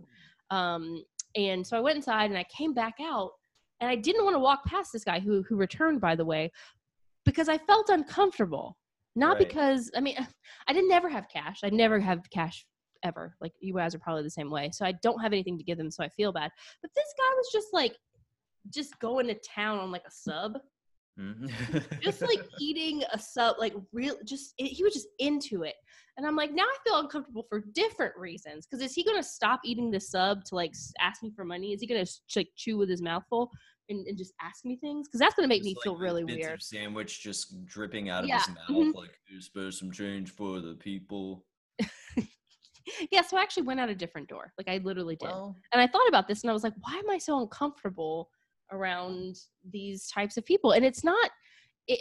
C: Um, and so I went inside and I came back out, and I didn't want to walk past this guy who who returned, by the way, because I felt uncomfortable. Not
B: Right.
C: because I mean, *laughs* I didn't never have cash. I never have cash ever. Like you guys are probably the same way. So I don't have anything to give them, so I feel bad. But this guy was just like, just going to town on like a sub
B: Mhm.
C: just like *laughs* eating a sub like real just it, he was just into it and i'm like now i feel uncomfortable for different reasons because is he gonna stop eating the sub to like ask me for money is he gonna like chew with his mouth full and, and just ask me things because that's gonna make
B: Just,
C: me
B: like,
C: feel really weird
B: Sandwich just dripping out of
C: Yeah,
B: his mouth,
C: mhm.
B: like "Here's spare some change for the people. *laughs*
C: yeah so i actually went out a different door like i literally did
B: Well,
C: and i thought about this and i was like why am i so uncomfortable around these types of people and it's not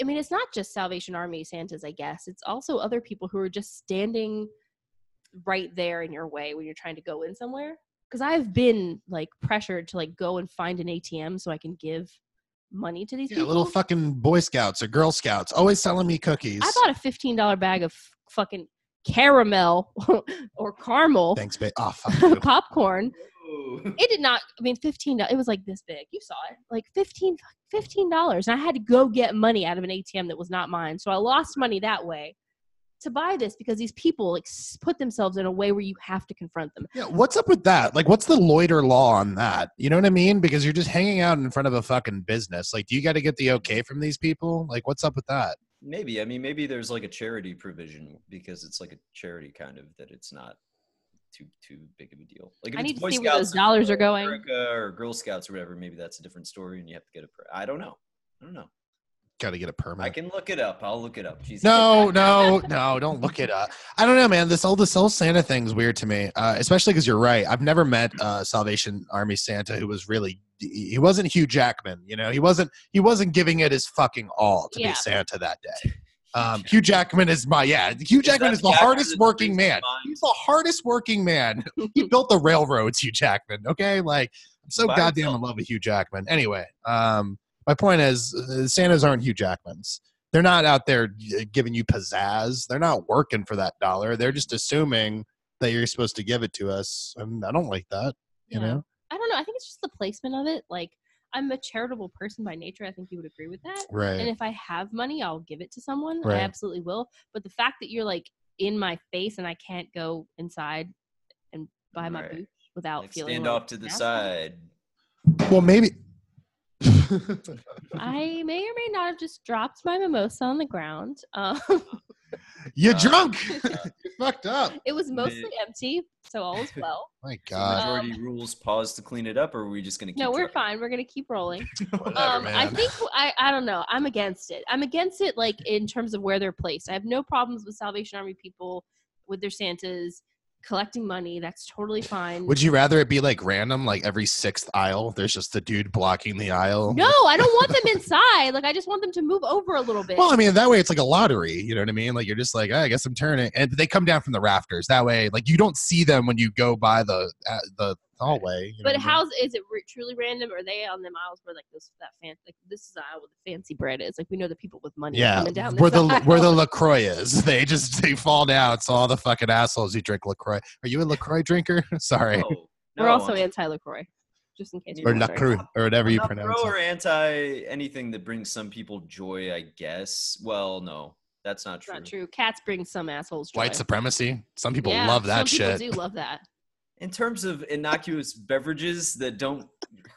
C: I mean, it's not just Salvation Army Santas, I guess. It's also other people who are just standing right there in your way when you're trying to go in somewhere. Because I've been like pressured to like go and find an ATM so I can give money to these
A: Yeah,
C: people.
A: little fucking Boy Scouts or Girl Scouts always selling me cookies.
C: I bought a fifteen dollar bag of fucking caramel *laughs* or caramel
A: Thanks, babe. Oh, *laughs*
C: popcorn.
B: Ooh.
C: It did not. I mean, fifteen. It was like this big. You saw it, like 15 dollars. And I had to go get money out of an ATM that was not mine. So I lost money that way to buy this because these people like put themselves in a way where you have to confront them.
A: Yeah, what's up with that? Like, what's the loiter law on that? You know what I mean? Because you're just hanging out in front of a fucking business. Like, do you got to get the okay from these people? Like, what's up with that?
B: Maybe. I mean, maybe there's like a charity provision because it's like a charity kind of that it's not too too big of a deal. Like if
C: I
B: it's
C: need to
B: Boy
C: see where those dollars are going.
B: America or Girl Scouts or whatever, maybe that's a different story, and you have to get a. Per- I don't know. I don't know.
A: Got to get a permit.
B: I can look it up. I'll look it up. Jesus.
A: No, no, *laughs* *laughs* no! Don't look it up. I don't know, man. This all this whole Santa thing's weird to me, uh, especially because you're right. I've never met uh, Salvation Army Santa who was really. He wasn't Hugh Jackman, you know. He wasn't. He wasn't giving it his fucking all to
C: Yeah.
A: be Santa that day. *laughs* Um, Hugh Jackman is my yeah. Hugh Jackman is the
B: Jackman
A: hardest
B: that
A: working man.
B: mind?
A: He's the hardest working man. he built the railroads, Hugh Jackman. Okay, like I'm so
B: By
A: goddamn
B: himself.
A: in love with Hugh Jackman. Anyway, um, my point is, uh, Santas aren't Hugh Jackmans. They're not out there uh, giving you pizzazz. They're not working for that dollar. They're just assuming that you're supposed to give it to us, and I don't like that. You
C: Yeah.
A: know,
C: I don't know. I think it's just the placement of it. Like I'm a charitable person by nature. I think you would agree with that.
A: right And
C: if I have money, I'll give it to someone.
A: Right.
C: I absolutely will. But the fact that you're like in my face and I can't go inside and buy my
B: Right.
C: boots without
B: Like,
C: feeling
B: stand
C: like
B: off to the
C: an
B: side.
A: Well, maybe.
C: I may or may not have just dropped my mimosa on the ground. Um,
A: You're
B: Uh,
A: drunk. *laughs* *laughs* You're fucked up.
C: it was mostly empty, so all is well. *laughs*
A: My
B: So
A: God.
B: majority rules. Pause to clean it up, or are we just gonna? Keep
C: No, we're
B: trucking?
C: fine. We're gonna keep rolling.
A: Whatever,
C: um, I think I I don't know. I'm against it. I'm against it like in terms of where they're placed. I have no problems with Salvation Army people with their Santas collecting money. That's totally fine.
A: Would you rather it be like random, like every sixth aisle? There's just a dude blocking the aisle.
C: no, I don't want them inside. Like I just want them to move over a little bit.
A: Well, I mean, that way it's like a lottery. You know what I mean? Like you're just like, "Ah, I guess I'm turning, and they come down from the rafters. That way, like you don't see them when you go by the uh, the hallway. you know
C: but
A: what I mean?
C: how's is it re- truly random? Are they on them aisles where like this that fan like this is the aisle where the fancy bread is? Like we know the people with money
A: Yeah,
C: coming down
A: where the
C: aisle.
A: where *laughs* the Lacroix is, *laughs* they just they fall down. It's all the fucking assholes who drink Lacroix. Are you a Lacroix drinker? *laughs* Sorry,
B: No,
C: We're also anti Lacroix, just in case.
B: Or
C: you're
A: or. Lacroix, or whatever
B: I'm
A: you pronounce
B: pro
A: it.
B: or anti anything that brings some people joy. I guess. Well, no, that's not true.
C: not true. Cats bring some assholes joy.
A: White supremacy. Some people
C: Yeah,
A: love that
C: some
A: shit.
C: People do love that.
B: In terms of innocuous beverages that don't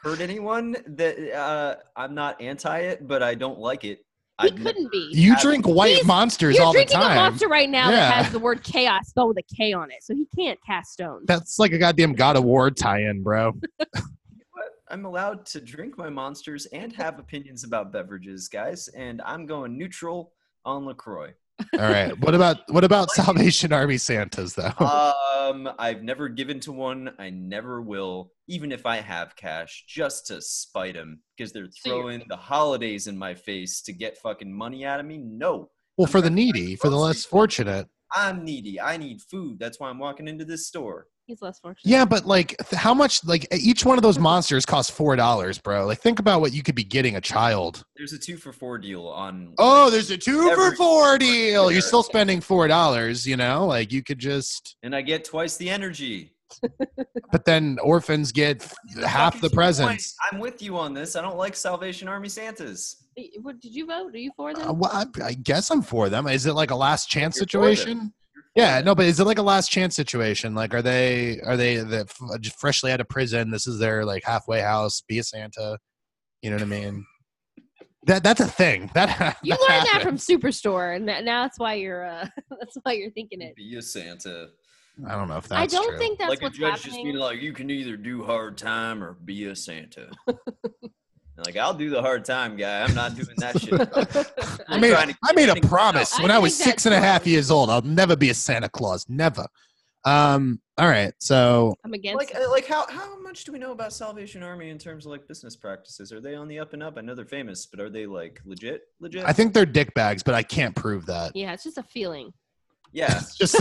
B: hurt anyone, that uh, I'm not anti it, but I don't like it.
C: He
B: I've
C: couldn't be.
A: You
B: Have-
A: drink white
C: He's-
A: monsters
C: You're
A: all the
C: drinking a monster right now
A: Yeah.
C: that has the word chaos spelled with a K on it, so he can't cast stones.
A: That's like a goddamn God of War tie-in, bro. *laughs* *laughs*
B: I'm allowed to drink my monsters and have opinions about beverages, guys, and I'm going neutral on Lacroix.
A: All right. What about what about Salvation Army Santas though? *laughs*
B: Um, I've never given to one. I never will, even if I have cash, just to spite them because they're throwing the holidays in my face to get fucking money out of me. No,
A: well, for the needy, for the less fortunate.
B: I'm needy. I need food. That's why I'm walking into this store.
C: He's less fortunate.
A: Yeah, but like, th- how much? Like, each one of those monsters costs four dollars, bro. Like, think about what you could be getting a child.
B: There's a two for four deal on.
A: Oh, there's a two for four deal. You're still spending four dollars. You know, like you could just.
B: and I get twice the energy. *laughs*
A: But then orphans get half
B: Fucking
A: the
B: point.
A: presents.
B: I'm with you on this. I don't like Salvation Army Santas.
C: What did you vote? Are you for them?
A: Uh, well, I, I guess I'm for them. Is it like a last chance
B: You're for them.
A: situation? Yeah, no, but is it like a last chance situation? Like, are they are they the f- freshly out of prison? This is their like halfway house. Be a Santa. You know what I mean? That that's a thing. *laughs* That
C: you
A: that
C: learned that from. Superstore, and that, now that's why you're uh, *laughs* that's why you're thinking it.
B: Be a Santa.
A: I don't know if that's
C: I don't
A: true.
C: think that's
B: like a
C: what's
B: judge just being like, you can either do hard time or be a Santa. *laughs* like, I'll do the hard time, guy. I'm not doing that shit. *laughs* *laughs*
A: I made I made a promise
C: I
A: when I was
C: six and a half
A: six and a
C: that's
A: half
C: right.
A: years old. I'll never be a Santa Claus. Never. Um, All right. So
C: I'm against.
B: Like, uh, like how how much do we know about Salvation Army in terms of like business practices? Are they on the up and up? I know they're famous, but are they like legit? Legit?
A: I think they're dick bags, but I can't prove that.
C: yeah, it's just a feeling.
B: yeah. *laughs*
A: It's just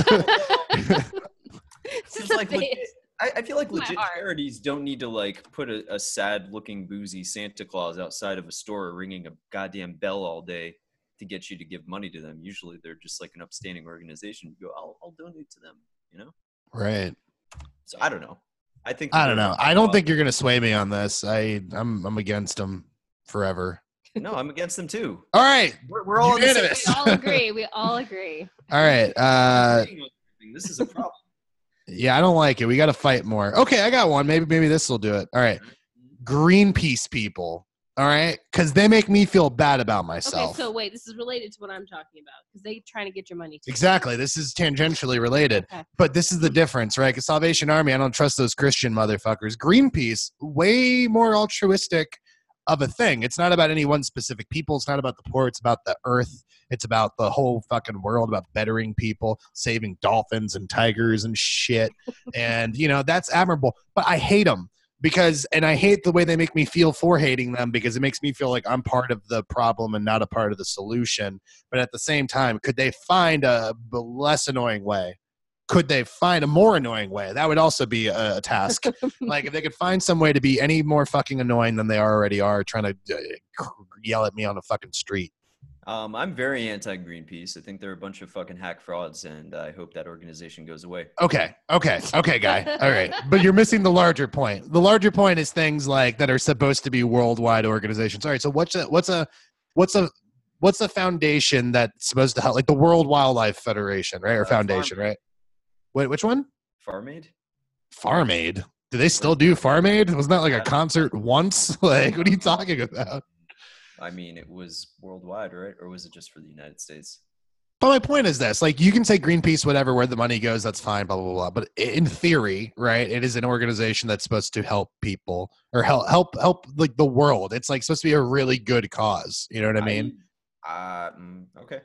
C: it's just
B: like
C: face.
B: legit, I, I feel like
C: My
B: legit charities don't need to like put a, a sad looking boozy Santa Claus outside of a store ringing a goddamn bell all day to get you to give money to them. Usually they're just like an upstanding organization. You go, I'll, I'll donate to them, you know?
A: right.
B: So I don't know. I think
A: I don't know. I don't think you're gonna sway me on this. I I'm I'm against them forever.
B: No, I'm against them too.
A: All right.
B: We're, we're all on the
A: Unanimous.
C: we all agree. We all agree.
A: All right. Uh. *laughs*
B: This is a problem.
A: Yeah, I don't like it. We got to fight more. Okay, I got one. Maybe maybe this will do it. All right. Greenpeace people. All right, because they make me feel bad about myself.
C: Okay, so wait, this is related to what I'm talking about because they trying to get your money. Too.
A: Exactly. This is tangentially related.
C: Okay.
A: But this is the difference, right? Because Salvation Army, I don't trust those Christian motherfuckers. Greenpeace, way more altruistic of a thing. It's not about any one specific people. It's not about the poor. It's about the earth. It's about the whole fucking world, about bettering people, saving dolphins and tigers and shit. *laughs* and, you know, that's admirable. But I hate them because, and I hate the way they make me feel for hating them because it makes me feel like I'm part of the problem and not a part of the solution. But at the same time, could they find a less annoying way? Could they find a more annoying way? That would also be a, a task. *laughs* like if they could find some way to be any more fucking annoying than they already are, trying to uh, yell at me on the fucking street.
B: Um, I'm very anti Greenpeace. I think they're a bunch of fucking hack frauds, and I hope that organization goes away.
A: Okay, okay, okay, guy. All right, but you're missing the larger point. The larger point is things like that are supposed to be worldwide organizations. All right, so what's a what's a what's a what's a foundation that's supposed to help, like the World Wildlife Federation, right, or
B: Uh,
A: foundation,
B: Farm
A: right? Wait, which one?
B: Farm Aid?
A: Farm Aid. Do they still do Farm Aid? Wasn't that like a concert once? *laughs* Like, what are you talking about?
B: I mean, it was worldwide, right? Or was it just for the United States?
A: But my point is this: like, you can say Greenpeace, whatever, where the money goes, that's fine, blah blah blah. But in theory, right, it is an organization that's supposed to help people or help help help like the world. It's like supposed to be a really good cause. You know what I mean?
B: I, uh, mm, okay.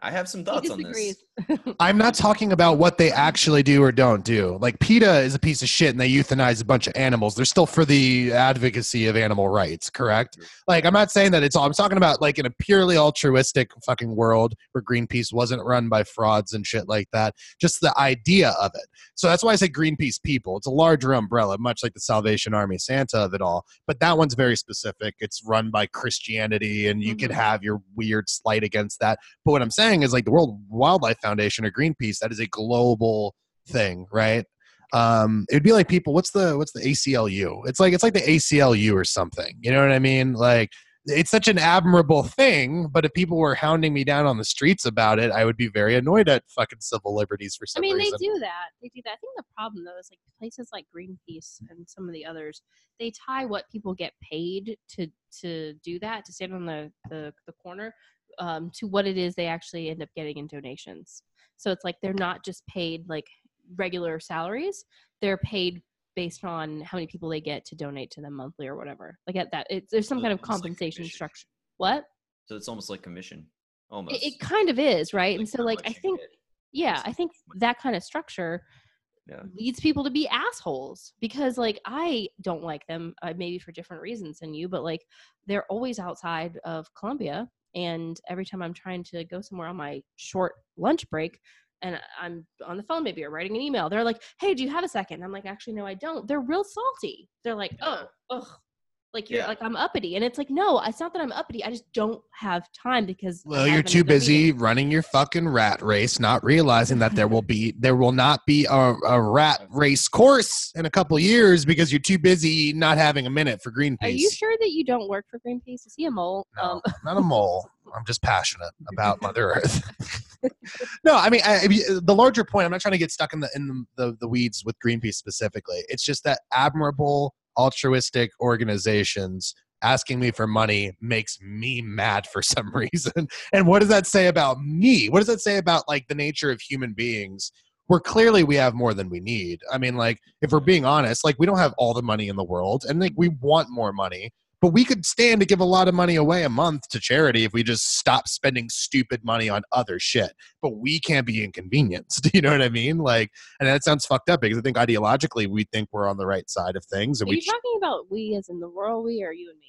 B: I have some thoughts on this. *laughs*
A: I'm not talking about what they actually do or don't do. Like PETA is a piece of shit and they euthanize a bunch of animals. They're still for the advocacy of animal rights, correct? Like I'm not saying that it's all I'm talking about like in a purely altruistic fucking world where Greenpeace wasn't run by frauds and shit like that. Just the idea of it. So that's why I say Greenpeace people. It's a larger umbrella, much like the Salvation Army Santa of it all. But that one's very specific. It's run by Christianity and you could
C: Mhm.
A: have your weird slight against that. But what I'm saying is like the World Wildlife Foundation or Greenpeace, that is a global thing, right? Um, it'd be like people, what's the what's the ACLU? It's like it's like the ACLU or something. You know what I mean? Like it's such an admirable thing, but if people were hounding me down on the streets about it, I would be very annoyed at fucking civil liberties for
C: I mean,
A: reason.
C: they do that. They do that. I think the problem though is like places like Greenpeace and some of the others, they tie what people get paid to to do that to stand on the the, the corner um, to what it is they actually end up getting in donations. So it's like they're not just paid like regular salaries; they're paid based on how many people they get to donate to them monthly or whatever. Like at that, it's there's some
B: So
C: kind of
B: it's like
C: compensation structure. What?
B: So it's almost like commission. Almost.
C: It, it kind of is, right? and so like I think yeah i think that kind of structure
B: Yeah.
C: leads people to be assholes because like i don't like them uh, maybe for different reasons than you but like they're always outside of columbia and every time i'm trying to go somewhere on my short lunch break and i'm on the phone maybe or writing an email they're like hey do you have a second? I'm like actually no i don't. They're real salty. They're like oh ugh like you're
B: Yeah.
C: like i'm uppity and it's like no it's not that i'm uppity i just don't have time because
A: Well, you're too busy
C: meeting.
A: running your fucking rat race, not realizing that there will be there will not be a, a rat race course in a couple years because you're too busy not having a minute for Greenpeace.
C: Are you sure that you don't work for Greenpeace? Is he a mole?
A: No,
C: Um,
A: not a mole. I'm just passionate about *laughs* Mother Earth. no, I mean I, I the larger point. I'm not trying to get stuck in the in the, the, the weeds with Greenpeace specifically. It's just that admirable altruistic organizations asking me for money makes me mad for *laughs* some reason. And what does that say about me? What does that say about like the nature of human beings? Where clearly we have more than we need. I mean, like if we're being honest, like we don't have all the money in the world, and like we want more money. But we could stand to give a lot of money away a month to charity if we just stop spending stupid money on other shit. But we can't be inconvenienced. *laughs* You know what I mean? Like, and that sounds fucked up because I think ideologically we think we're on the right side of things, and
C: Are
A: we
C: you talking about we as in the world we or you and me?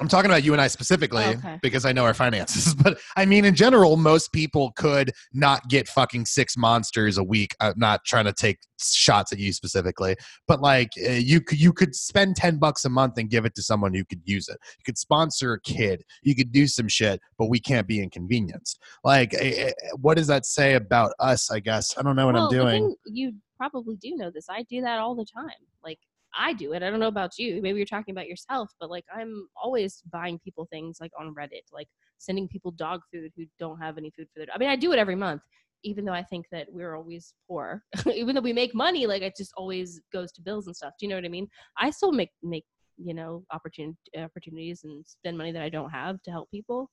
A: I'm talking about you and I specifically
C: Oh, okay.
A: because I know our finances. *laughs* But I mean, in general, most people could not get fucking six monsters a week. I'm not trying to take shots at you specifically, but like uh, you could you could spend ten bucks a month and give it to someone who could use it. You could sponsor a kid. You could do some shit, but we can't be inconvenienced. Like, eh, eh, what does that say about us? I guess I don't know what
C: well,
A: I'm doing.
C: you probably do know this. I do that all the time. Like I do it. I don't know about you. Maybe you're talking about yourself, but like I'm always buying people things like on Reddit, like sending people dog food who don't have any food for their. I mean, I do it every month, even though I think that we're always poor. even though we make money, like it just always goes to bills and stuff. Do you know what I mean? I still make make you know opportun- opportunities and spend money that I don't have to help people.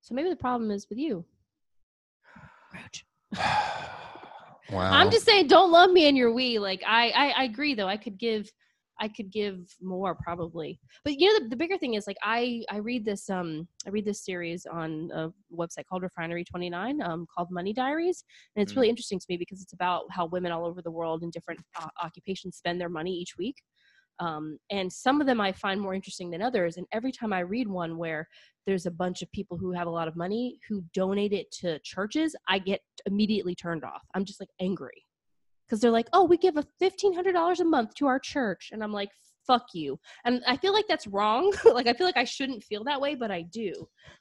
C: So maybe the problem is with you.
A: Wow.
C: I'm just saying, don't love me in your we. Like I, I, I agree though. I could give, I could give more probably. But you know, the, the bigger thing is like I, I read this, um, I read this series on a website called Refinery 29, um, called Money Diaries, and it's
B: Mm.
C: really interesting to me because it's about how women all over the world in different uh, occupations spend their money each week. Um, and some of them I find more interesting than others. And every time I read one where there's a bunch of people who have a lot of money who donate it to churches, I get immediately turned off. I'm just like angry because they're like, oh, we give a $1,500 a month to our church. And I'm like, fuck you. And I feel like that's wrong. *laughs* like, I feel like I shouldn't feel that way, but I do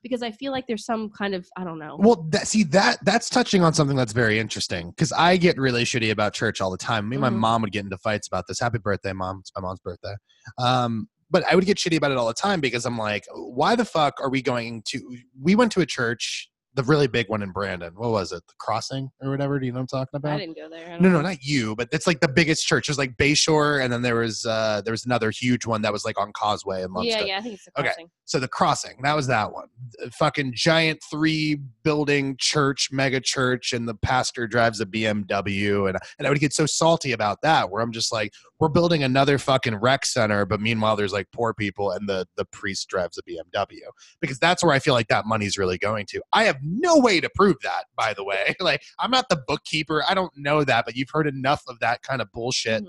C: because I feel like there's some kind of, I don't know.
A: Well, that, see that that's touching on something that's very interesting because I get really shitty about church all the time. Me and my
C: Mhm.
A: mom would get into fights about this. Happy birthday, mom! It's my mom's birthday. Um, but I would get shitty about it all the time because I'm like, why the fuck are we going to? We went to a church, the really big one in Brandon. What was it? The Crossing or whatever? Do you know what I'm talking about?
C: I didn't go there.
A: No, no, not you, but it's like the biggest church. There's like Bayshore, and then there was uh there was another huge one that was like on Causeway amongst
C: Yeah, yeah, I think it's the
A: Okay. So the crossing, that was that one. The fucking giant three building church, mega church, and the pastor drives a BMW. And, and I would get so salty about that, where I'm just like, we're building another fucking rec center, but meanwhile there's like poor people and the the priest drives a BMW. Because that's where I feel like that money's really going to. I have no way to prove that, by the way. *laughs* like I'm not the bookkeeper. I don't know that, but you've heard enough of that kind of bullshit
C: Mhm.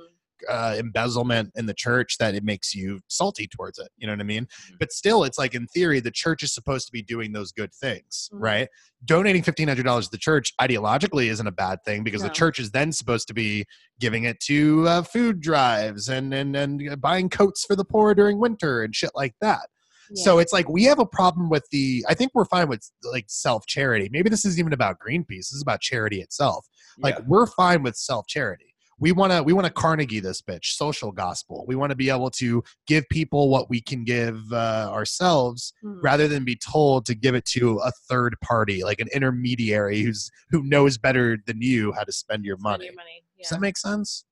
A: uh, embezzlement in the church that it makes you salty towards it. You know what I mean?
B: Mhm.
A: But still, it's like in theory, the church is supposed to be doing those good things,
C: Mhm.
A: right? Donating fifteen hundred dollars to the church ideologically isn't a bad thing because the church is then supposed to be giving it to uh, food drives and and and buying coats for the poor during winter and shit like that.
C: Yeah.
A: So it's like we have a problem with the. I think we're fine with like self charity. Maybe this isn't even about Greenpeace. This is about charity itself. Like
B: Yeah.
A: we're fine with self charity. We want to we want to Carnegie this bitch, social gospel. We want to be able to give people what we can give uh, ourselves,
C: Mhm.
A: rather than be told to give it to a third party, like an intermediary who's who knows better than you how to spend your
C: Spend
A: money.
C: your money. Yeah.
A: Does that make sense?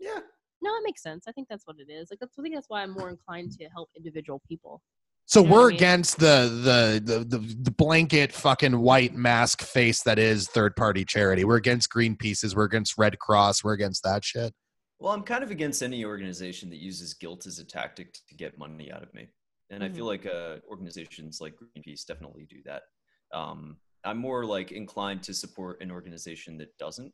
B: yeah.
C: no, it makes sense. I think that's what it is. Like that's I think that's why I'm more inclined to help individual people.
A: So
C: You know what I
A: we're
C: mean?
A: against the, the the the the blanket fucking white mask face that is third party charity. We're against Greenpeace's. We're against Red Cross. We're against that shit.
B: Well, I'm kind of against any organization that uses guilt as a tactic to get money out of me. And I feel like uh, organizations like Greenpeace definitely do that. Um, I'm more like inclined to support an organization that doesn't.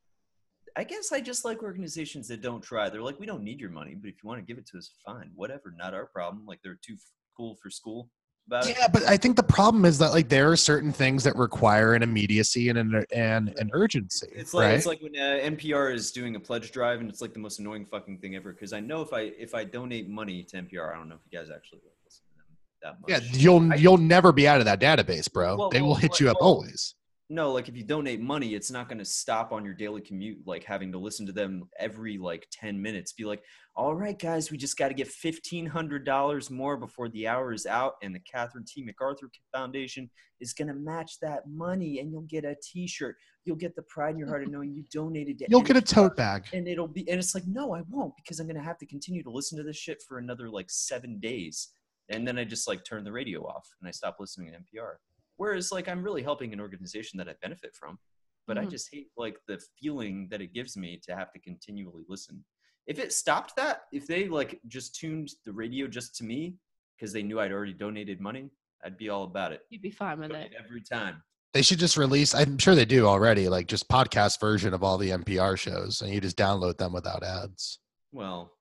B: I guess I just like organizations that don't try. They're like, we don't need your money, but if you want to give it to us, fine, whatever, not our problem. Like they're too f- cool for school about it.
A: Yeah, but I think the problem is that like there are certain things that require an immediacy and an and an urgency.
B: It's like
A: right?
B: it's like when uh, NPR is doing a pledge drive, and it's like the most annoying fucking thing ever. Because I know if I if I donate money to NPR, I don't know if you guys actually listen to them that much.
A: yeah, you'll
B: I-
A: you'll never be out of that database, bro.
B: Well,
A: they will
B: well,
A: hit you up
B: well-
A: always.
B: No, like if you donate money, it's not going to stop on your daily commute, like having to listen to them every like ten minutes. Be like, all right, guys, we just got to get fifteen hundred dollars more before the hour is out, and the Catherine T. MacArthur Foundation is going to match that money, and you'll get a T-shirt. You'll get the pride in your heart of knowing you donated to.
A: You'll get a tote bag.
B: and it'll be and it's like no i won't because i'm gonna have to continue to listen to this shit for another like seven days and then i just like turn the radio off and i stop listening to npr whereas like i'm really helping an organization that i benefit from but i
C: Mhm.
B: just hate like the feeling that it gives me to have to continually listen if it stopped that if they like just tuned the radio just to me because they knew I'd already donated money, I'd be all about it.
C: You'd be fine with it.
B: Every time.
A: They should just release. I'm sure they do already. Like just podcast version of all the NPR shows, and you just download them without ads.
B: Well,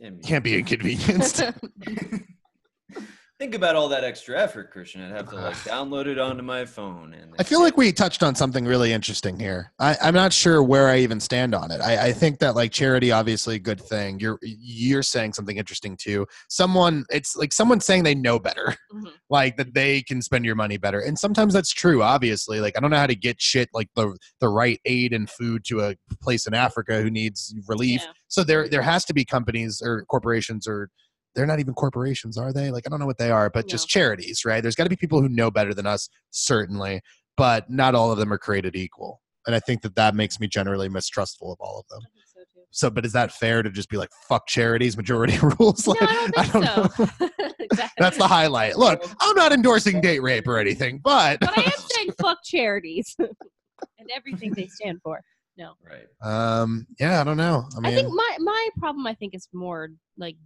B: I mean,
A: Can't be inconvenienced. *laughs* *laughs*
B: think about all that extra effort, Christian. I'd have to like *sighs* download it onto my phone, and
A: I feel like we touched on something really interesting here. I, I'm not sure where I even stand on it. I, I think that like charity, obviously, a good thing. You're you're saying something interesting too. Someone, it's like someone saying they know better,
C: Mhm. *laughs*
A: like that they can spend your money better, and sometimes that's true. Obviously, like I don't know how to get shit like the the right aid and food to a place in Africa who needs relief.
C: Yeah.
A: So there there has to be companies or corporations or they're not even corporations, are they? Like I don't know what they are, but just charities, right? There's got to be people who know better than us, certainly, but not all of them are created equal. And I think that that makes me generally mistrustful of all of them.
C: So.
A: So, but is that fair to just be like fuck charities, majority *laughs* rules?
C: No,
A: Like,
C: I don't think so.
A: know. *laughs*
C: exactly.
A: That's the highlight. Look, I'm not endorsing date rape or anything, but
C: But I am *laughs* saying fuck charities and everything they stand for. No.
B: Right.
A: um, yeah, I don't know. I
C: I, think my my problem I think is more like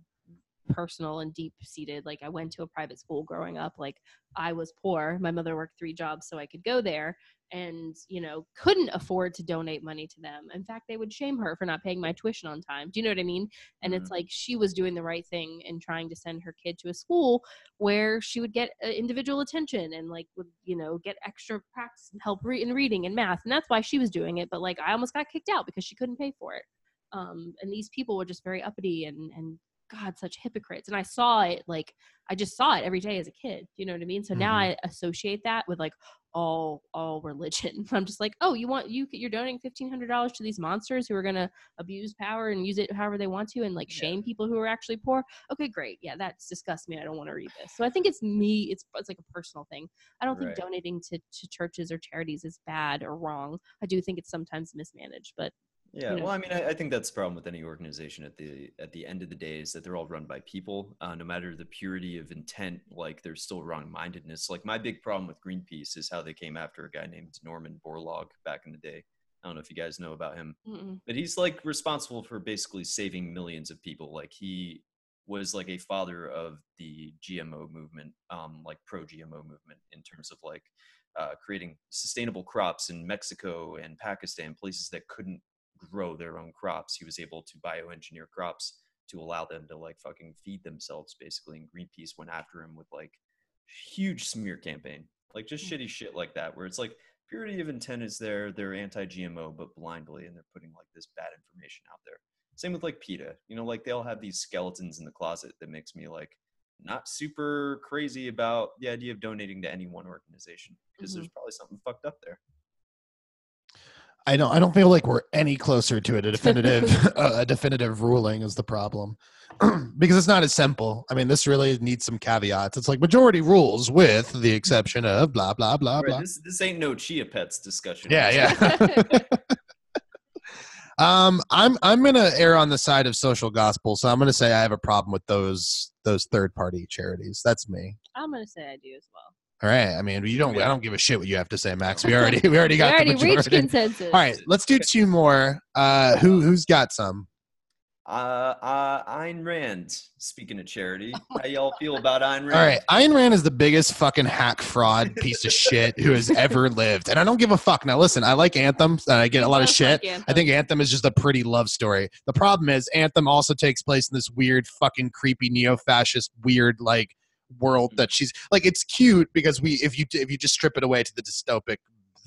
C: personal and deep seated. Like I went to a private school growing up. Like I was poor. My mother worked three jobs so I could go there and, you know, couldn't afford to donate money to them. In fact, they would shame her for not paying my tuition on time. Do you know what I mean? And it's like she was doing the right thing and trying to send her kid to a school where she would get uh, individual attention and like would, you know, get extra practice and help re- in reading and math. And that's why she was doing it, but like I almost got kicked out because she couldn't pay for it um, and these people were just very uppity and and God, such hypocrites. And I saw it like I just saw it every day as a kid. You know what I mean? So now
A: Mhm.
C: I associate that with like all all religion. *laughs* I'm just like, oh, you want you you're donating fifteen hundred dollars to these monsters who are gonna abuse power and use it however they want to and like
B: Yeah.
C: shame people who are actually poor. Okay, great. Yeah, that's disgusts me. I don't want to read this. So I think it's me. It's it's like a personal thing. I don't think donating to to churches or charities is bad or wrong. I do think it's sometimes mismanaged, but
B: Yeah,
C: know.
B: well, I mean, I, I think that's the problem with any organization at the at the end of the day is that they're all run by people. Uh, no matter the purity of intent, like there's still wrong-mindedness. Like my big problem with Greenpeace is how they came after a guy named Norman Borlaug back in the day. I don't know if you guys know about him,
C: mm-mm.
B: but he's like responsible for basically saving millions of people. Like he was like a father of the GMO movement, um, like pro GMO movement in terms of like uh, creating sustainable crops in Mexico and Pakistan, places that couldn't grow their own crops. He was able to bioengineer crops to allow them to like fucking feed themselves basically. And Greenpeace went after him with like huge smear campaign, like just
C: Mm.
B: shitty shit like that, where it's like purity of intent is there, they're anti-GMO, but blindly, and they're putting like this bad information out there. Same with like PETA, you know, like they all have these skeletons in the closet that makes me like not super crazy about the idea of donating to any one organization because there's probably something fucked up there.
A: I don't. I don't feel like we're any closer to a *laughs* definitive a a definitive ruling is the problem, *clears throat* because it's not as simple. I mean, this really needs some caveats. It's like majority rules with the exception of blah blah blah
B: Right,
A: blah.
B: this this ain't no chia pets discussion.
A: Yeah, yeah. *laughs* *laughs* um, I'm I'm gonna err on the side of social gospel, so I'm gonna say I have a problem with those those third party charities. That's me.
C: I'm gonna say I do as well.
A: All right. I mean, you don't. I don't give a shit what you have to say, Max. We already *laughs* we already
C: We
A: got
C: already
A: the
C: reached consensus.
A: All right, let's do two more. Uh, who who's got some?
B: Uh, uh, Ayn Rand. Speaking of charity, *laughs* how y'all feel about Ayn Rand?
A: All right, Ayn Rand is the biggest fucking hack fraud piece of shit who has ever *laughs* lived, and I don't give a fuck. Now, listen, I like Anthem, and I get a lot of shit. I think Anthem is just a pretty love story. The problem is Anthem also takes place in this weird, fucking creepy neo-fascist, weird like world that she's like. It's cute because we, if you if you just strip it away to the dystopic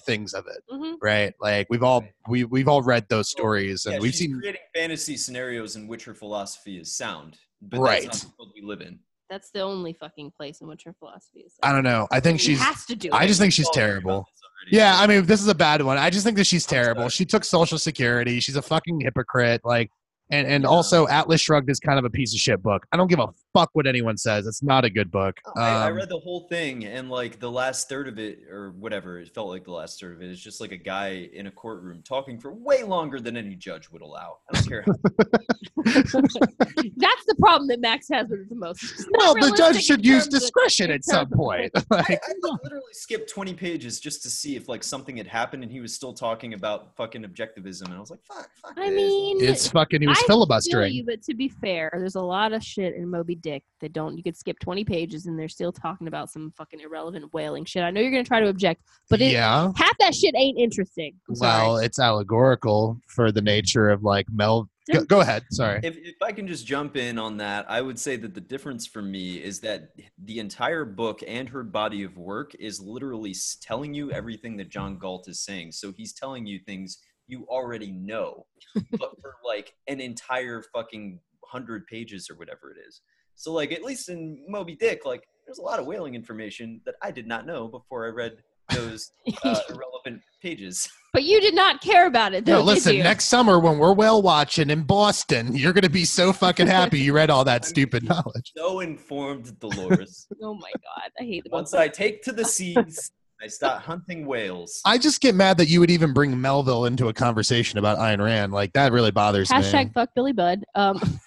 A: things of it,
C: hmm
A: right? Like we've all we we've all read those stories, and
B: Yeah,
A: we've seen
B: creating fantasy scenarios in which her philosophy is sound, but
A: Right.
B: that's not the world we live in.
C: That's the only fucking place in which her philosophy is.
A: I don't know. I think
C: She
A: she's.
C: has to do.
A: I
C: it.
A: just think she's
B: We've all heard about
A: terrible. Yeah, I mean, this is a bad one. I just think that she's terrible. She took Social Security. She's a fucking hypocrite. Like, and and
B: Yeah.
A: also Atlas Shrugged is kind of a piece of shit book. I don't give a fuck what anyone says. It's not a good book.
B: I, I
A: Um,
B: read the whole thing, and like the last third of it, or whatever, it felt like the last third of it is just like a guy in a courtroom talking for way longer than any judge would allow. I don't care. How, *laughs* *laughs*
C: That's the problem that Max has with it the most.
A: Well, the judge should use discretion at some point.
B: I, *laughs*
A: like,
B: I like, literally skipped 20 pages just to see if like something had happened, and he was still talking about fucking objectivism, and I was like, fuck, fuck.
C: I
B: this.
C: mean,
A: it's fucking. He was
C: I
A: filibustering.
C: you, but to be fair, there's a lot of shit in Moby Dick that don't. You could skip twenty pages and they're still talking about some fucking irrelevant whaling shit. I know you're gonna try to object, but it,
A: yeah.
C: half that shit ain't interesting. I'm sorry.
A: Well, it's allegorical for the nature of like Mel. Go, go ahead. Sorry.
B: If, if I can just jump in on that, I would say that the difference for me is that the entire book and her body of work is literally telling you everything that John Galt is saying. So he's telling you things you already know, but for *laughs* like an entire fucking hundred pages or whatever it is. So like at least in Moby Dick, like there's a lot of whaling information that I did not know before I read those *laughs* uh, irrelevant pages.
C: but you did not care about it, though.
A: No,
C: did
A: listen.
C: you?
A: Next summer when we're whale watching in Boston, you're gonna be so fucking happy you read all that *laughs*
B: I mean,
A: stupid knowledge.
B: So informed, Dolores.
C: Oh my god, I hate the
B: Once I take to the seas, I start hunting whales.
A: I just get mad that you would even bring Melville into a conversation about Ayn Rand. Like that really bothers
C: Hashtag
A: me.
C: fuck Billy Budd. Um, *laughs*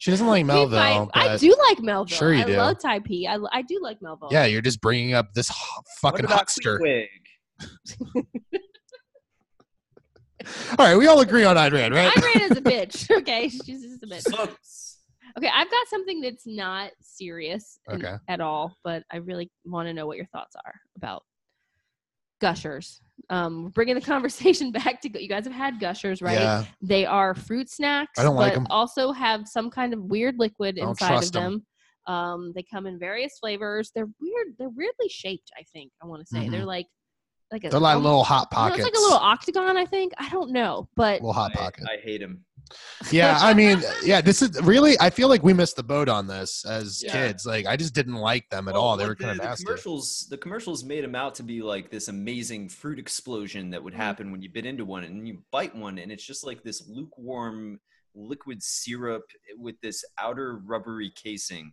A: She doesn't like *laughs* Melville.
C: I do like Melville.
A: Sure you
C: I
A: do.
C: love Typee I, I do like Melville.
A: Yeah, you're just bringing up this h- fucking huckster. *laughs* All right, we all agree on Ayn Rand, right?
C: Ayn Rand is a bitch. Okay, she's just a bitch.
B: Sucks.
C: Okay, I've got something that's not serious in-
A: Okay.
C: at all, but I really want to know what your thoughts are about gushers. Um, bringing the *laughs* conversation back to you guys have had gushers, right?
A: Yeah,
C: They are fruit snacks,
A: I don't like
C: but
A: 'em.
C: also have some kind of weird liquid
A: I don't
C: inside of
A: trust 'em.
C: them. Um, they come in various flavors. They're weird. They're weirdly shaped. I think I want to say they're like like a
A: Mm-hmm. they're like
C: um,
A: little hot
C: you know,
A: pockets.
C: it's like a little octagon. I think I don't know, but
A: little hot
B: I,
A: pocket.
B: I hate him.
A: Yeah, I mean, yeah, this is really. I feel like we missed the boat on this as
B: Yeah.
A: kids. Like, I just didn't like them at
B: Well,
A: all. They
B: like
A: were kind of
B: the, the
A: nasty.
B: commercials. The commercials made them out to be like this amazing fruit explosion that would
C: Mhm.
B: happen when you bit into one, and you bite one, and it's just like this lukewarm liquid syrup with this outer rubbery casing.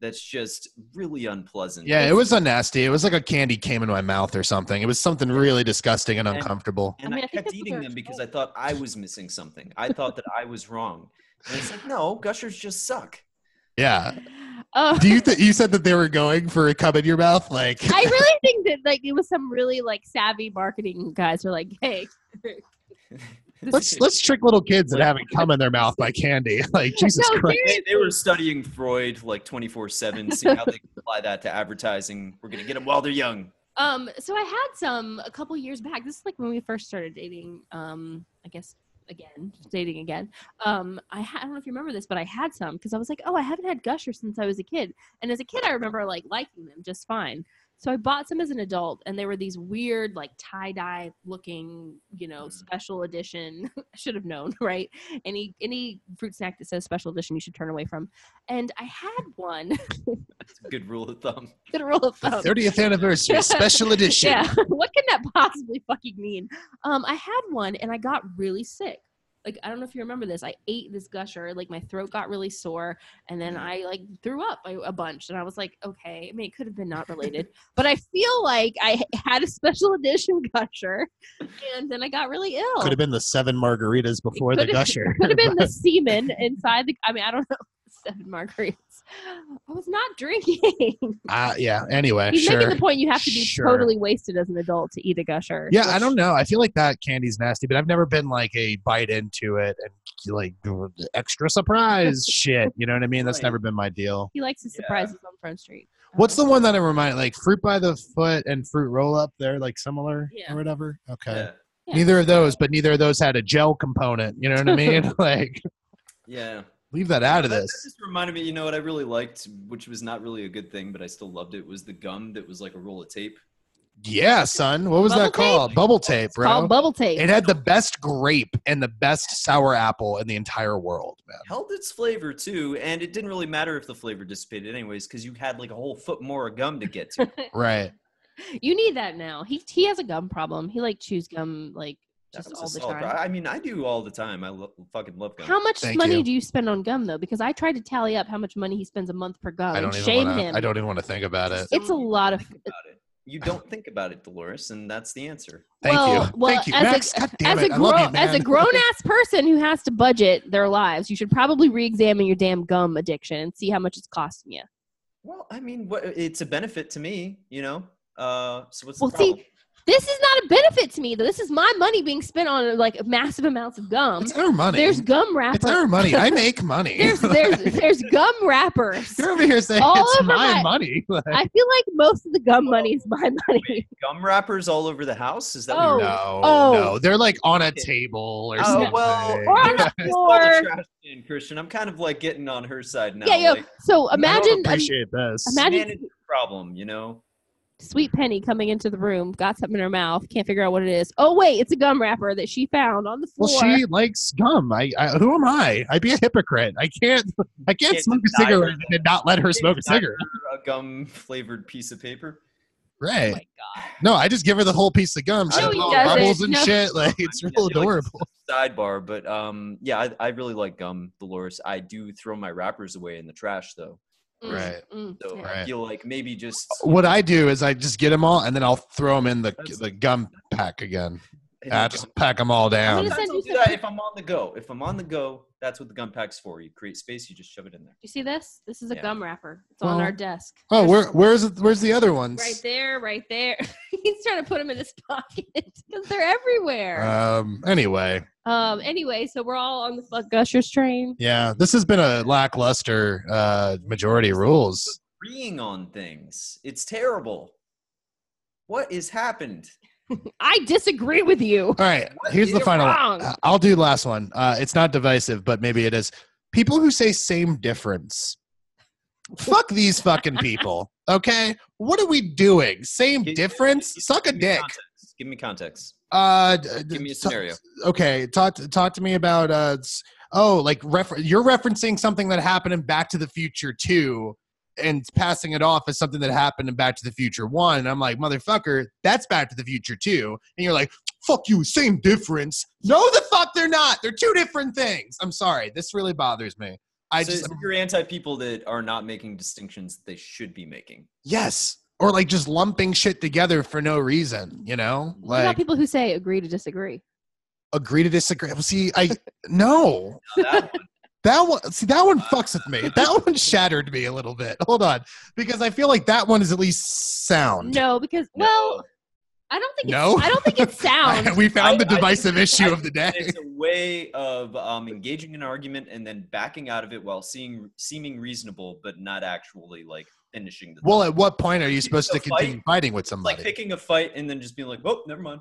B: That's just really unpleasant.
A: Yeah, it was a nasty. It was like a candy came in my mouth or something. It was something really disgusting and
B: And-
A: uncomfortable.
B: And
C: I
B: I,
C: mean, I think
B: kept eating them because I thought I was missing something. I thought that I was wrong. And it's like, no, gushers just suck.
A: Yeah.
C: uh, *laughs*
A: Do you th- you said that they were going for a cum in your mouth? Like,
C: I *laughs* really think that like it was some really like savvy marketing guys were like, hey, *laughs*
A: let's let's trick little kids into having cum in their mouth by candy. *laughs* Like, Jesus
C: No,
A: Christ.
B: They, they were studying Freud like 24 7, see how they could apply that to advertising. We're going to get them while they're young.
C: Um, so I had some a couple years back. This is like when we first started dating. Um, I guess again, dating again. Um, I, ha- I don't know if you remember this, but I had some because I was like, oh, I haven't had Gusher since I was a kid. And as a kid, I remember like liking them just fine. So I bought some as an adult, and they were these weird, like tie dye looking, you know,
B: Mm.
C: special edition. *laughs* I should have known, *laughs* right? Any any fruit snack that says special edition, you should turn away from. And I had one. *laughs*
B: It's a good rule of thumb.
C: Good rule of thumb.
A: 30th anniversary special edition.
C: Yeah, what can that possibly fucking mean? Um, I had one and I got really sick. Like I don't know if you remember this. I ate this gusher, like my throat got really sore, and then mm-hmm. I like threw up a, a bunch. And I was like, okay, I mean, it could have been not related, but I feel like I had a special edition *laughs* gusher, and then I got really ill.
A: Could have been the seven margaritas before the gusher. *laughs*
C: Could have been the *laughs* semen inside the. I mean, I don't know. Seven margaritas. I was not drinking. *laughs*
A: Uh, yeah. Anyway,
C: He's
A: sure.
C: making the point you have to be
A: Sure.
C: totally wasted as an adult to eat a gusher.
A: Yeah, I don't know. I feel like that candy's nasty, but I've never been like a bite into it and like extra surprise *laughs* shit. You know what I mean? That's never been my deal.
C: He likes his
B: Yeah.
C: surprises on Front Street.
A: What's the one that I remind like fruit by the foot and fruit roll up? They're like similar
C: Yeah.
A: or whatever. Okay.
B: Yeah.
C: Yeah.
A: Neither of those, but neither of those had a gel component. You know what I mean? *laughs* like,
B: Yeah.
A: Leave that out of
B: That-
A: this.
B: That just reminded me, you know what I really liked, which was not really a good thing, but I still loved it, was the gum that was like a roll of tape.
A: Yeah, son. What was
C: Bubble
A: that called? Bubble tape,
C: It's called
A: bro.
C: bubble tape.
A: It had the best grape and the best sour apple in the entire world, man.
B: Held its flavor too, and it didn't really matter if the flavor dissipated anyways, because you had like a whole foot more of gum to get to. *laughs*
A: Right.
C: you need that now. He he has a gum problem. He like chews gum like
B: That
C: just all the
B: solid-
C: time.
B: I mean, I do all the time. I lo- fucking love gum.
C: How much
A: Thank
C: money
A: you.
C: do you spend on gum though? Because I tried to tally up how much money he spends a month per gum
A: I don't even
C: shame
A: want to.
C: him.
A: I don't even want to think about it.
C: It's a lot of-
B: think about it. You don't think about it, Dolores, and that's the answer.
A: Thank
C: well,
A: you.
C: Well,
A: Thank you,
C: as
A: Max.
C: a,
A: God damn
C: as
A: it.
C: a
A: I love you,
C: grown as a
A: man.
C: grown ass *laughs* person who has to budget their lives, you should probably re-examine your damn gum addiction and see how much it's costing you.
B: Well, I mean, what, it's a benefit to me, you know. Uh, so what's
C: Well,
B: the
C: see,
B: problem?
C: This is not a benefit to me though. This is my money being spent on like massive amounts of gum.
A: It's our money.
C: There's gum wrappers.
A: it's our money. I make *laughs* money.
C: There's there's there's gum wrappers.
A: You're over here saying
C: all
A: it's
C: over
A: my
C: my-
A: money. Like, *laughs*
C: I feel like most of the gum money is my money.
B: Gum wrappers all over the house? Is that
C: Oh.
B: what you're
A: no,
C: Oh.
A: no, they're like on a table or
B: Oh,
A: something.
B: well,
C: Or on the
B: a
C: floor.
B: trash can, Christian. I'm kind of like getting on her side now.
C: Yeah, yo.
B: like,
C: So
A: I don't
C: imagine
A: appreciate this.
C: imagine
B: manage the problem, you know?
C: Sweet Penny coming into the room, got something in her mouth, can't figure out what it is. Oh wait, it's a gum wrapper that she found on the floor.
A: Well, she likes gum. I, I who am I? I'd be a hypocrite. I can't. I can't
B: Can't
A: smoke a cigarette
B: her
A: and not let her smoke a cigarette.
B: her A gum flavored piece of paper.
C: oh
A: Right.
C: my god.
A: No, I just give her the whole piece of gum. She
B: No,
A: has
B: he
A: bubbles and
C: No.
A: shit. Like *laughs* it's
B: Yeah,
A: real
B: like,
A: adorable.
B: Sidebar, but um, yeah, I, I really like gum, Dolores. I do throw my wrappers away in the trash though,
A: Right.
C: mm,
B: so
C: yeah.
B: I feel like maybe just
A: What I do is I just get them all and then I'll throw them in the the gum pack again.
B: In
A: I just pack them all down.
C: gonna send
B: I'll
C: you
B: do that
C: pic-
B: if I'm on the go. If I'm on the go, that's what the gum pack's for. You create space, you just shove it in there.
C: You see this? This is a
B: Yeah.
C: gum wrapper. It's on
A: Well,
C: our desk.
A: Oh,
C: There's-
A: where where's it- where's the other ones?
C: right there, right there. *laughs* He's trying to put them in his *laughs* pocket because they're everywhere.
A: Um. Anyway,
C: um. Anyway, so we're all on the fuck gushers train.
A: yeah, this has been a lackluster uh, majority rules.
B: Agreeing on things. It's terrible. What has happened? *laughs*
C: I disagree with you.
A: All right, *laughs*
B: What?
A: here's the
B: You're
A: final.
C: wrong.
A: uh, I'll do the last one. Uh, it's not divisive, but maybe it is. People who say same difference. Fuck these fucking people. Okay, what are we doing? Same
B: Give-
A: difference?
B: give-
A: Suck a
B: give
A: dick.
B: context. Give me context.
A: Uh, d-
B: Give me a scenario.
A: okay, talk talk to me about uh. Oh, like refer- you're referencing something that happened in Back to the Future two, and passing it off as something that happened in Back to the Future one. And I'm like, motherfucker, that's Back to the Future two. And you're like, fuck you, same difference. No, the fuck they're not. They're two different things. I'm sorry. This really bothers me. I
B: so
A: just
B: you're anti people that are not making distinctions that they should be making.
A: yes, or like just lumping shit together for no reason. You know,
C: what about
A: like
C: people who say agree to disagree?
A: agree to disagree. Well, see, I *laughs* no.
B: Now that one-
A: That one, see, that one fucks with me. That one *laughs* shattered me a little bit. Hold on, because I feel like that one is at least sound.
C: No, because
B: No.
C: well, I don't think
A: No?
C: it's, I don't think it's *laughs* sound.
A: we found
B: I-
A: the
B: I think
A: divisive issue
B: I
A: of the day.
B: It's a way of um, engaging in an argument and then backing out of it while seeing seeming reasonable, but not actually like finishing the.
A: Well,
B: thought.
A: at what point are you supposed to
B: a fight.
A: continue fighting with somebody?
B: like picking a fight and then just being like, "Oh, never mind."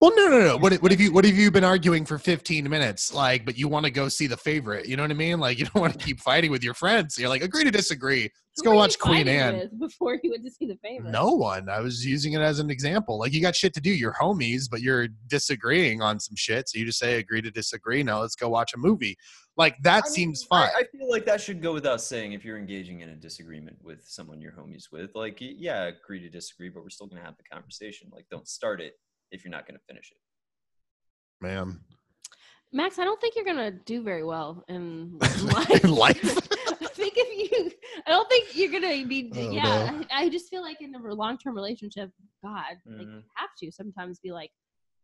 A: Well, no, no, no. What, what have you? What have you been arguing for 15 minutes? Like, but you want to go see the favorite. You know what I mean? Like, you don't *laughs* want to keep fighting with your friends. You're like, agree to disagree. Let's
C: Who
A: go watch Queen
C: fighting
A: Anne.
C: Before you went to see the favorite.
A: No one. I was using it as an example. Like you got shit to do. You're homies, but you're disagreeing on some shit. So you just say agree to disagree. Now let's go watch a movie. Like that
B: I mean,
A: seems
B: I-
A: fine.
B: I, feel like that should go without saying if you're engaging in a disagreement with someone you're homies with. Like, yeah, agree to disagree, but we're still gonna have the conversation. Like, don't start it if you're not gonna finish it.
A: Man,
C: Max, I don't think you're gonna do very well in *laughs* life.
A: In life? *laughs*
C: I think if you, I don't think you're gonna be.
A: Oh,
C: yeah, I, I just feel like in a long-term relationship, God, like mm-hmm.
B: you
C: have to sometimes be like,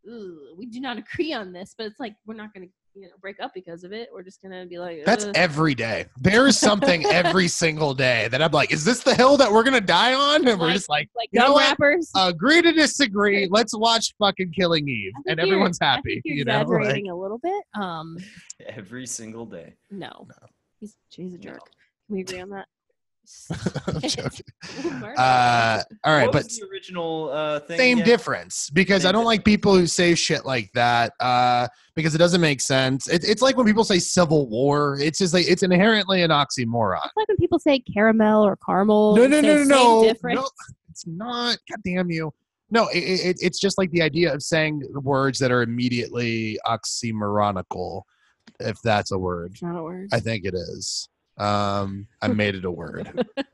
C: Ooh, we do not agree on this, but it's like we're not gonna, you know, break up because of it. We're just gonna be like,
A: that's every day. There is something every *laughs* single day that I'm like, is this the hill that we're gonna die on? And we're just like,
C: like
A: you know
C: gum
A: what? agree to disagree. Let's watch fucking Killing Eve, and everyone's happy.
C: you're
A: You know, like,
C: exaggerating a little bit. Um, *laughs*
B: Every single day.
C: no, he's he's a
B: No.
C: jerk. Can we agree *laughs* on that? *laughs* *laughs*
A: I'm joking. *laughs* Uh, all right,
B: what
A: but
B: was the original uh, thing?
A: same
B: again?
A: difference because I don't like people who say shit like that uh, because it doesn't make sense. It, it's like when people say civil war. It's just like it's inherently an oxymoron.
C: It's like when people say caramel or caramel.
A: No, no, no, no, no, no. It's not. God damn you. No, it, it, it's just like the idea of saying words that are immediately oxymoronical, if that's a word.
C: It's not a word.
A: I think it is. Um, I made it a word. *laughs*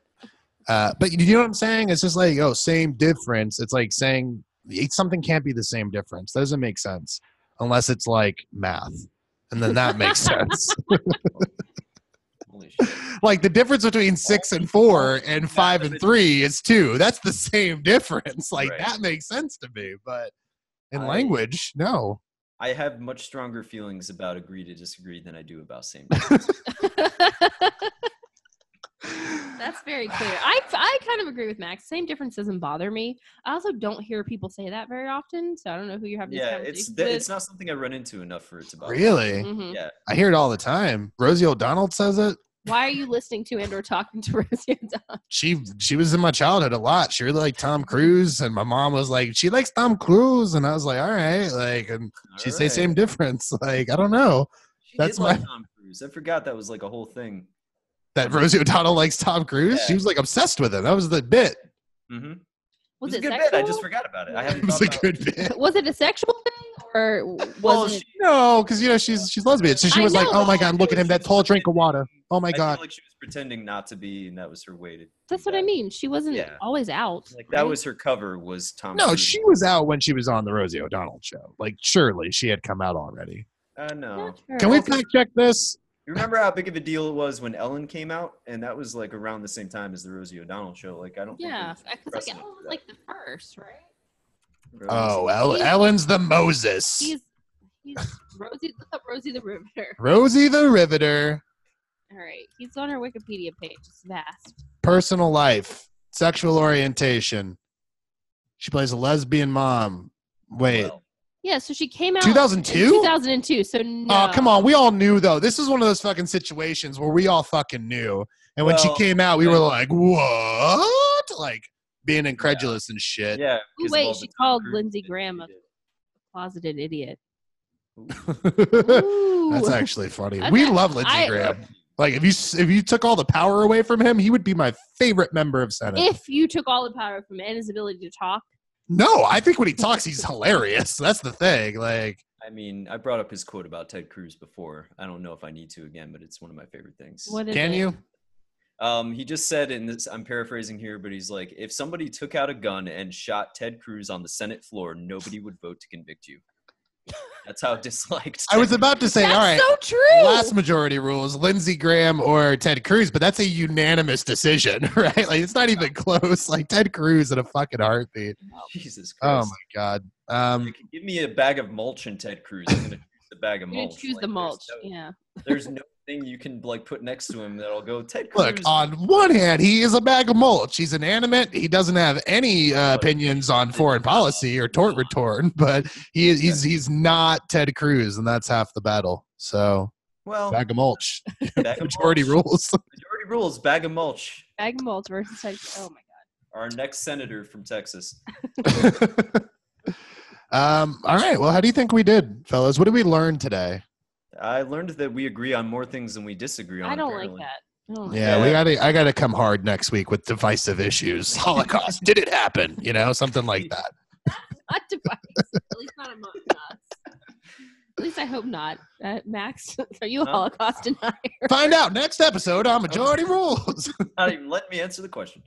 A: Uh, but you know what I'm saying? It's just like, oh, same difference. It's like saying something can't be the same difference. That doesn't make sense unless it's like math. And then that makes *laughs* sense. Like the difference between six and four and five and three is two. That's the same difference. *laughs* Like
B: Right.
A: that makes sense to me. But in
B: I-
A: language, no.
B: I have much stronger feelings about agree to disagree than I do about same. *laughs*
C: That's very clear. I I kind of agree with Max. Same difference doesn't bother me. I also don't hear people say that very often, so I don't know who you're having.
B: Yeah, it's
C: with.
B: th- it's not something I run into enough for it to bother. me.
A: Really?
C: Mhm.
B: Yeah.
A: I hear it all the time. Rosie O'Donnell says it.
C: Why are you listening to and or talking to *laughs* Rosie O'Donnell?
A: She she was in my childhood a lot. She really liked Tom Cruise, and my mom was like, she likes Tom Cruise, and I was like, all right, like, and she say same difference. *laughs* Like, I don't know
B: She
A: That's
B: did like
A: my-
B: Tom Cruise. I forgot that was like a whole thing.
A: that Rosie O'Donnell likes Tom Cruise. She was like obsessed with him. That was the bit.
B: Mm-hmm. It
C: Was
B: was a good
C: sexual?
B: bit. I just forgot about it. I *laughs* haven't
A: It was a good bit.
C: Was it a sexual thing or was
B: Well,
C: it?
B: she-
A: No, because you know she's she's lesbian, so she was like, "Oh my God, look at him! That tall drink of water. Oh my
B: I
A: God!"
B: feel like she was pretending not to be, and that was her way to.
C: That's what I mean. She wasn't
B: Yeah.
C: always out.
B: Like that
C: right?
B: was her cover. Was Tom?
A: No,
B: Cruise.
A: she was out when she was on the Rosie O'Donnell show. Like, surely she had come out already.
B: Uh, no.
C: Sure.
A: Can we fact check this?
B: You remember how big of a deal it was when Ellen came out, and that was like around the same time as the Rosie O'Donnell show. Like I don't.
C: Yeah,
B: think there's
C: because like Ellen was like the first, right?
B: Rosie-
A: Oh, El- Ellen's the Moses.
C: He's he's Rosie. Look up Rosie the Riveter.
A: Rosie the Riveter.
C: All right, he's on her Wikipedia page. It's vast.
A: Personal life, sexual orientation. She plays a lesbian mom. Wait,
B: Well,
C: Yeah, so she came out
A: 2002?
C: in 2002. So no.
A: Oh, come on. We all knew, though. This is one of those fucking situations where we all fucking knew. And when she came out, we were like, what? Like being incredulous and shit.
B: yeah.
C: Ooh,
B: 'cause of
C: wait, she called
B: Cruise
C: Lindsey Graham a
B: did.
C: closeted idiot. *laughs*
A: That's actually funny.
C: Okay,
A: We love Lindsey
C: I-
A: Graham. Like if you if you took all the power away from him, he would be my favorite member of Senate.
C: if you took all the power from him and his ability to talk,
A: no, I think when he talks, he's *laughs* hilarious. That's the thing. Like,
B: I mean, I brought up his quote about Ted Cruz before. I don't know if I need to again, but it's one of my favorite things.
C: what is
A: can
C: it?
A: you?
B: Um, he just said, in this, I'm paraphrasing here, but he's like, if somebody took out a gun and shot Ted Cruz on the Senate floor, nobody would vote to convict you. That's how *laughs* disliked.
A: I was about to say,
C: That's
A: all right.
C: so true.
A: Last majority rules: Lindsey Graham or Ted Cruz, but that's a unanimous decision, *laughs* right? Like it's not even close. Like Ted Cruz in a fucking heartbeat.
B: Jesus
A: Oh my god. Um,
B: Like, give me a bag of mulch and Ted Cruz. I'm gonna choose the bag of
C: I'm
B: mulch.
C: choose
B: Like,
C: the
B: there's
C: mulch.
B: no-
C: Yeah.
B: There's no thing you can like put next to him that'll go Ted Cruz.
A: look, on one hand, he is a bag of mulch. He's inanimate. He doesn't have any uh, opinions on foreign policy or tort return, but he is he's he's not Ted Cruz, and that's half the battle. So
B: well,
A: bag of mulch. *laughs*
B: bag *laughs* of
A: Majority
B: mulch.
A: rules. *laughs*
B: Majority rules. Bag of mulch.
C: Bag of mulch versus Ted. Oh my god.
B: Our next senator from Texas.
A: um, all right. Well, how do you think we did, fellas? What did we learn today?
B: I learned that we agree on more things than we disagree on.
C: I don't
B: apparently.
C: like that. Oh my
A: Yeah, we gotta. I gotta come hard next week with divisive issues. *laughs* Holocaust. Did it happen? You know, something like that. *laughs*
C: not device. At least not among us. At least I hope not. Uh, Max, *laughs* are you a
B: Huh?
C: Holocaust denier?
A: Find out next episode on Majority Rules.
B: Not even let me answer the question.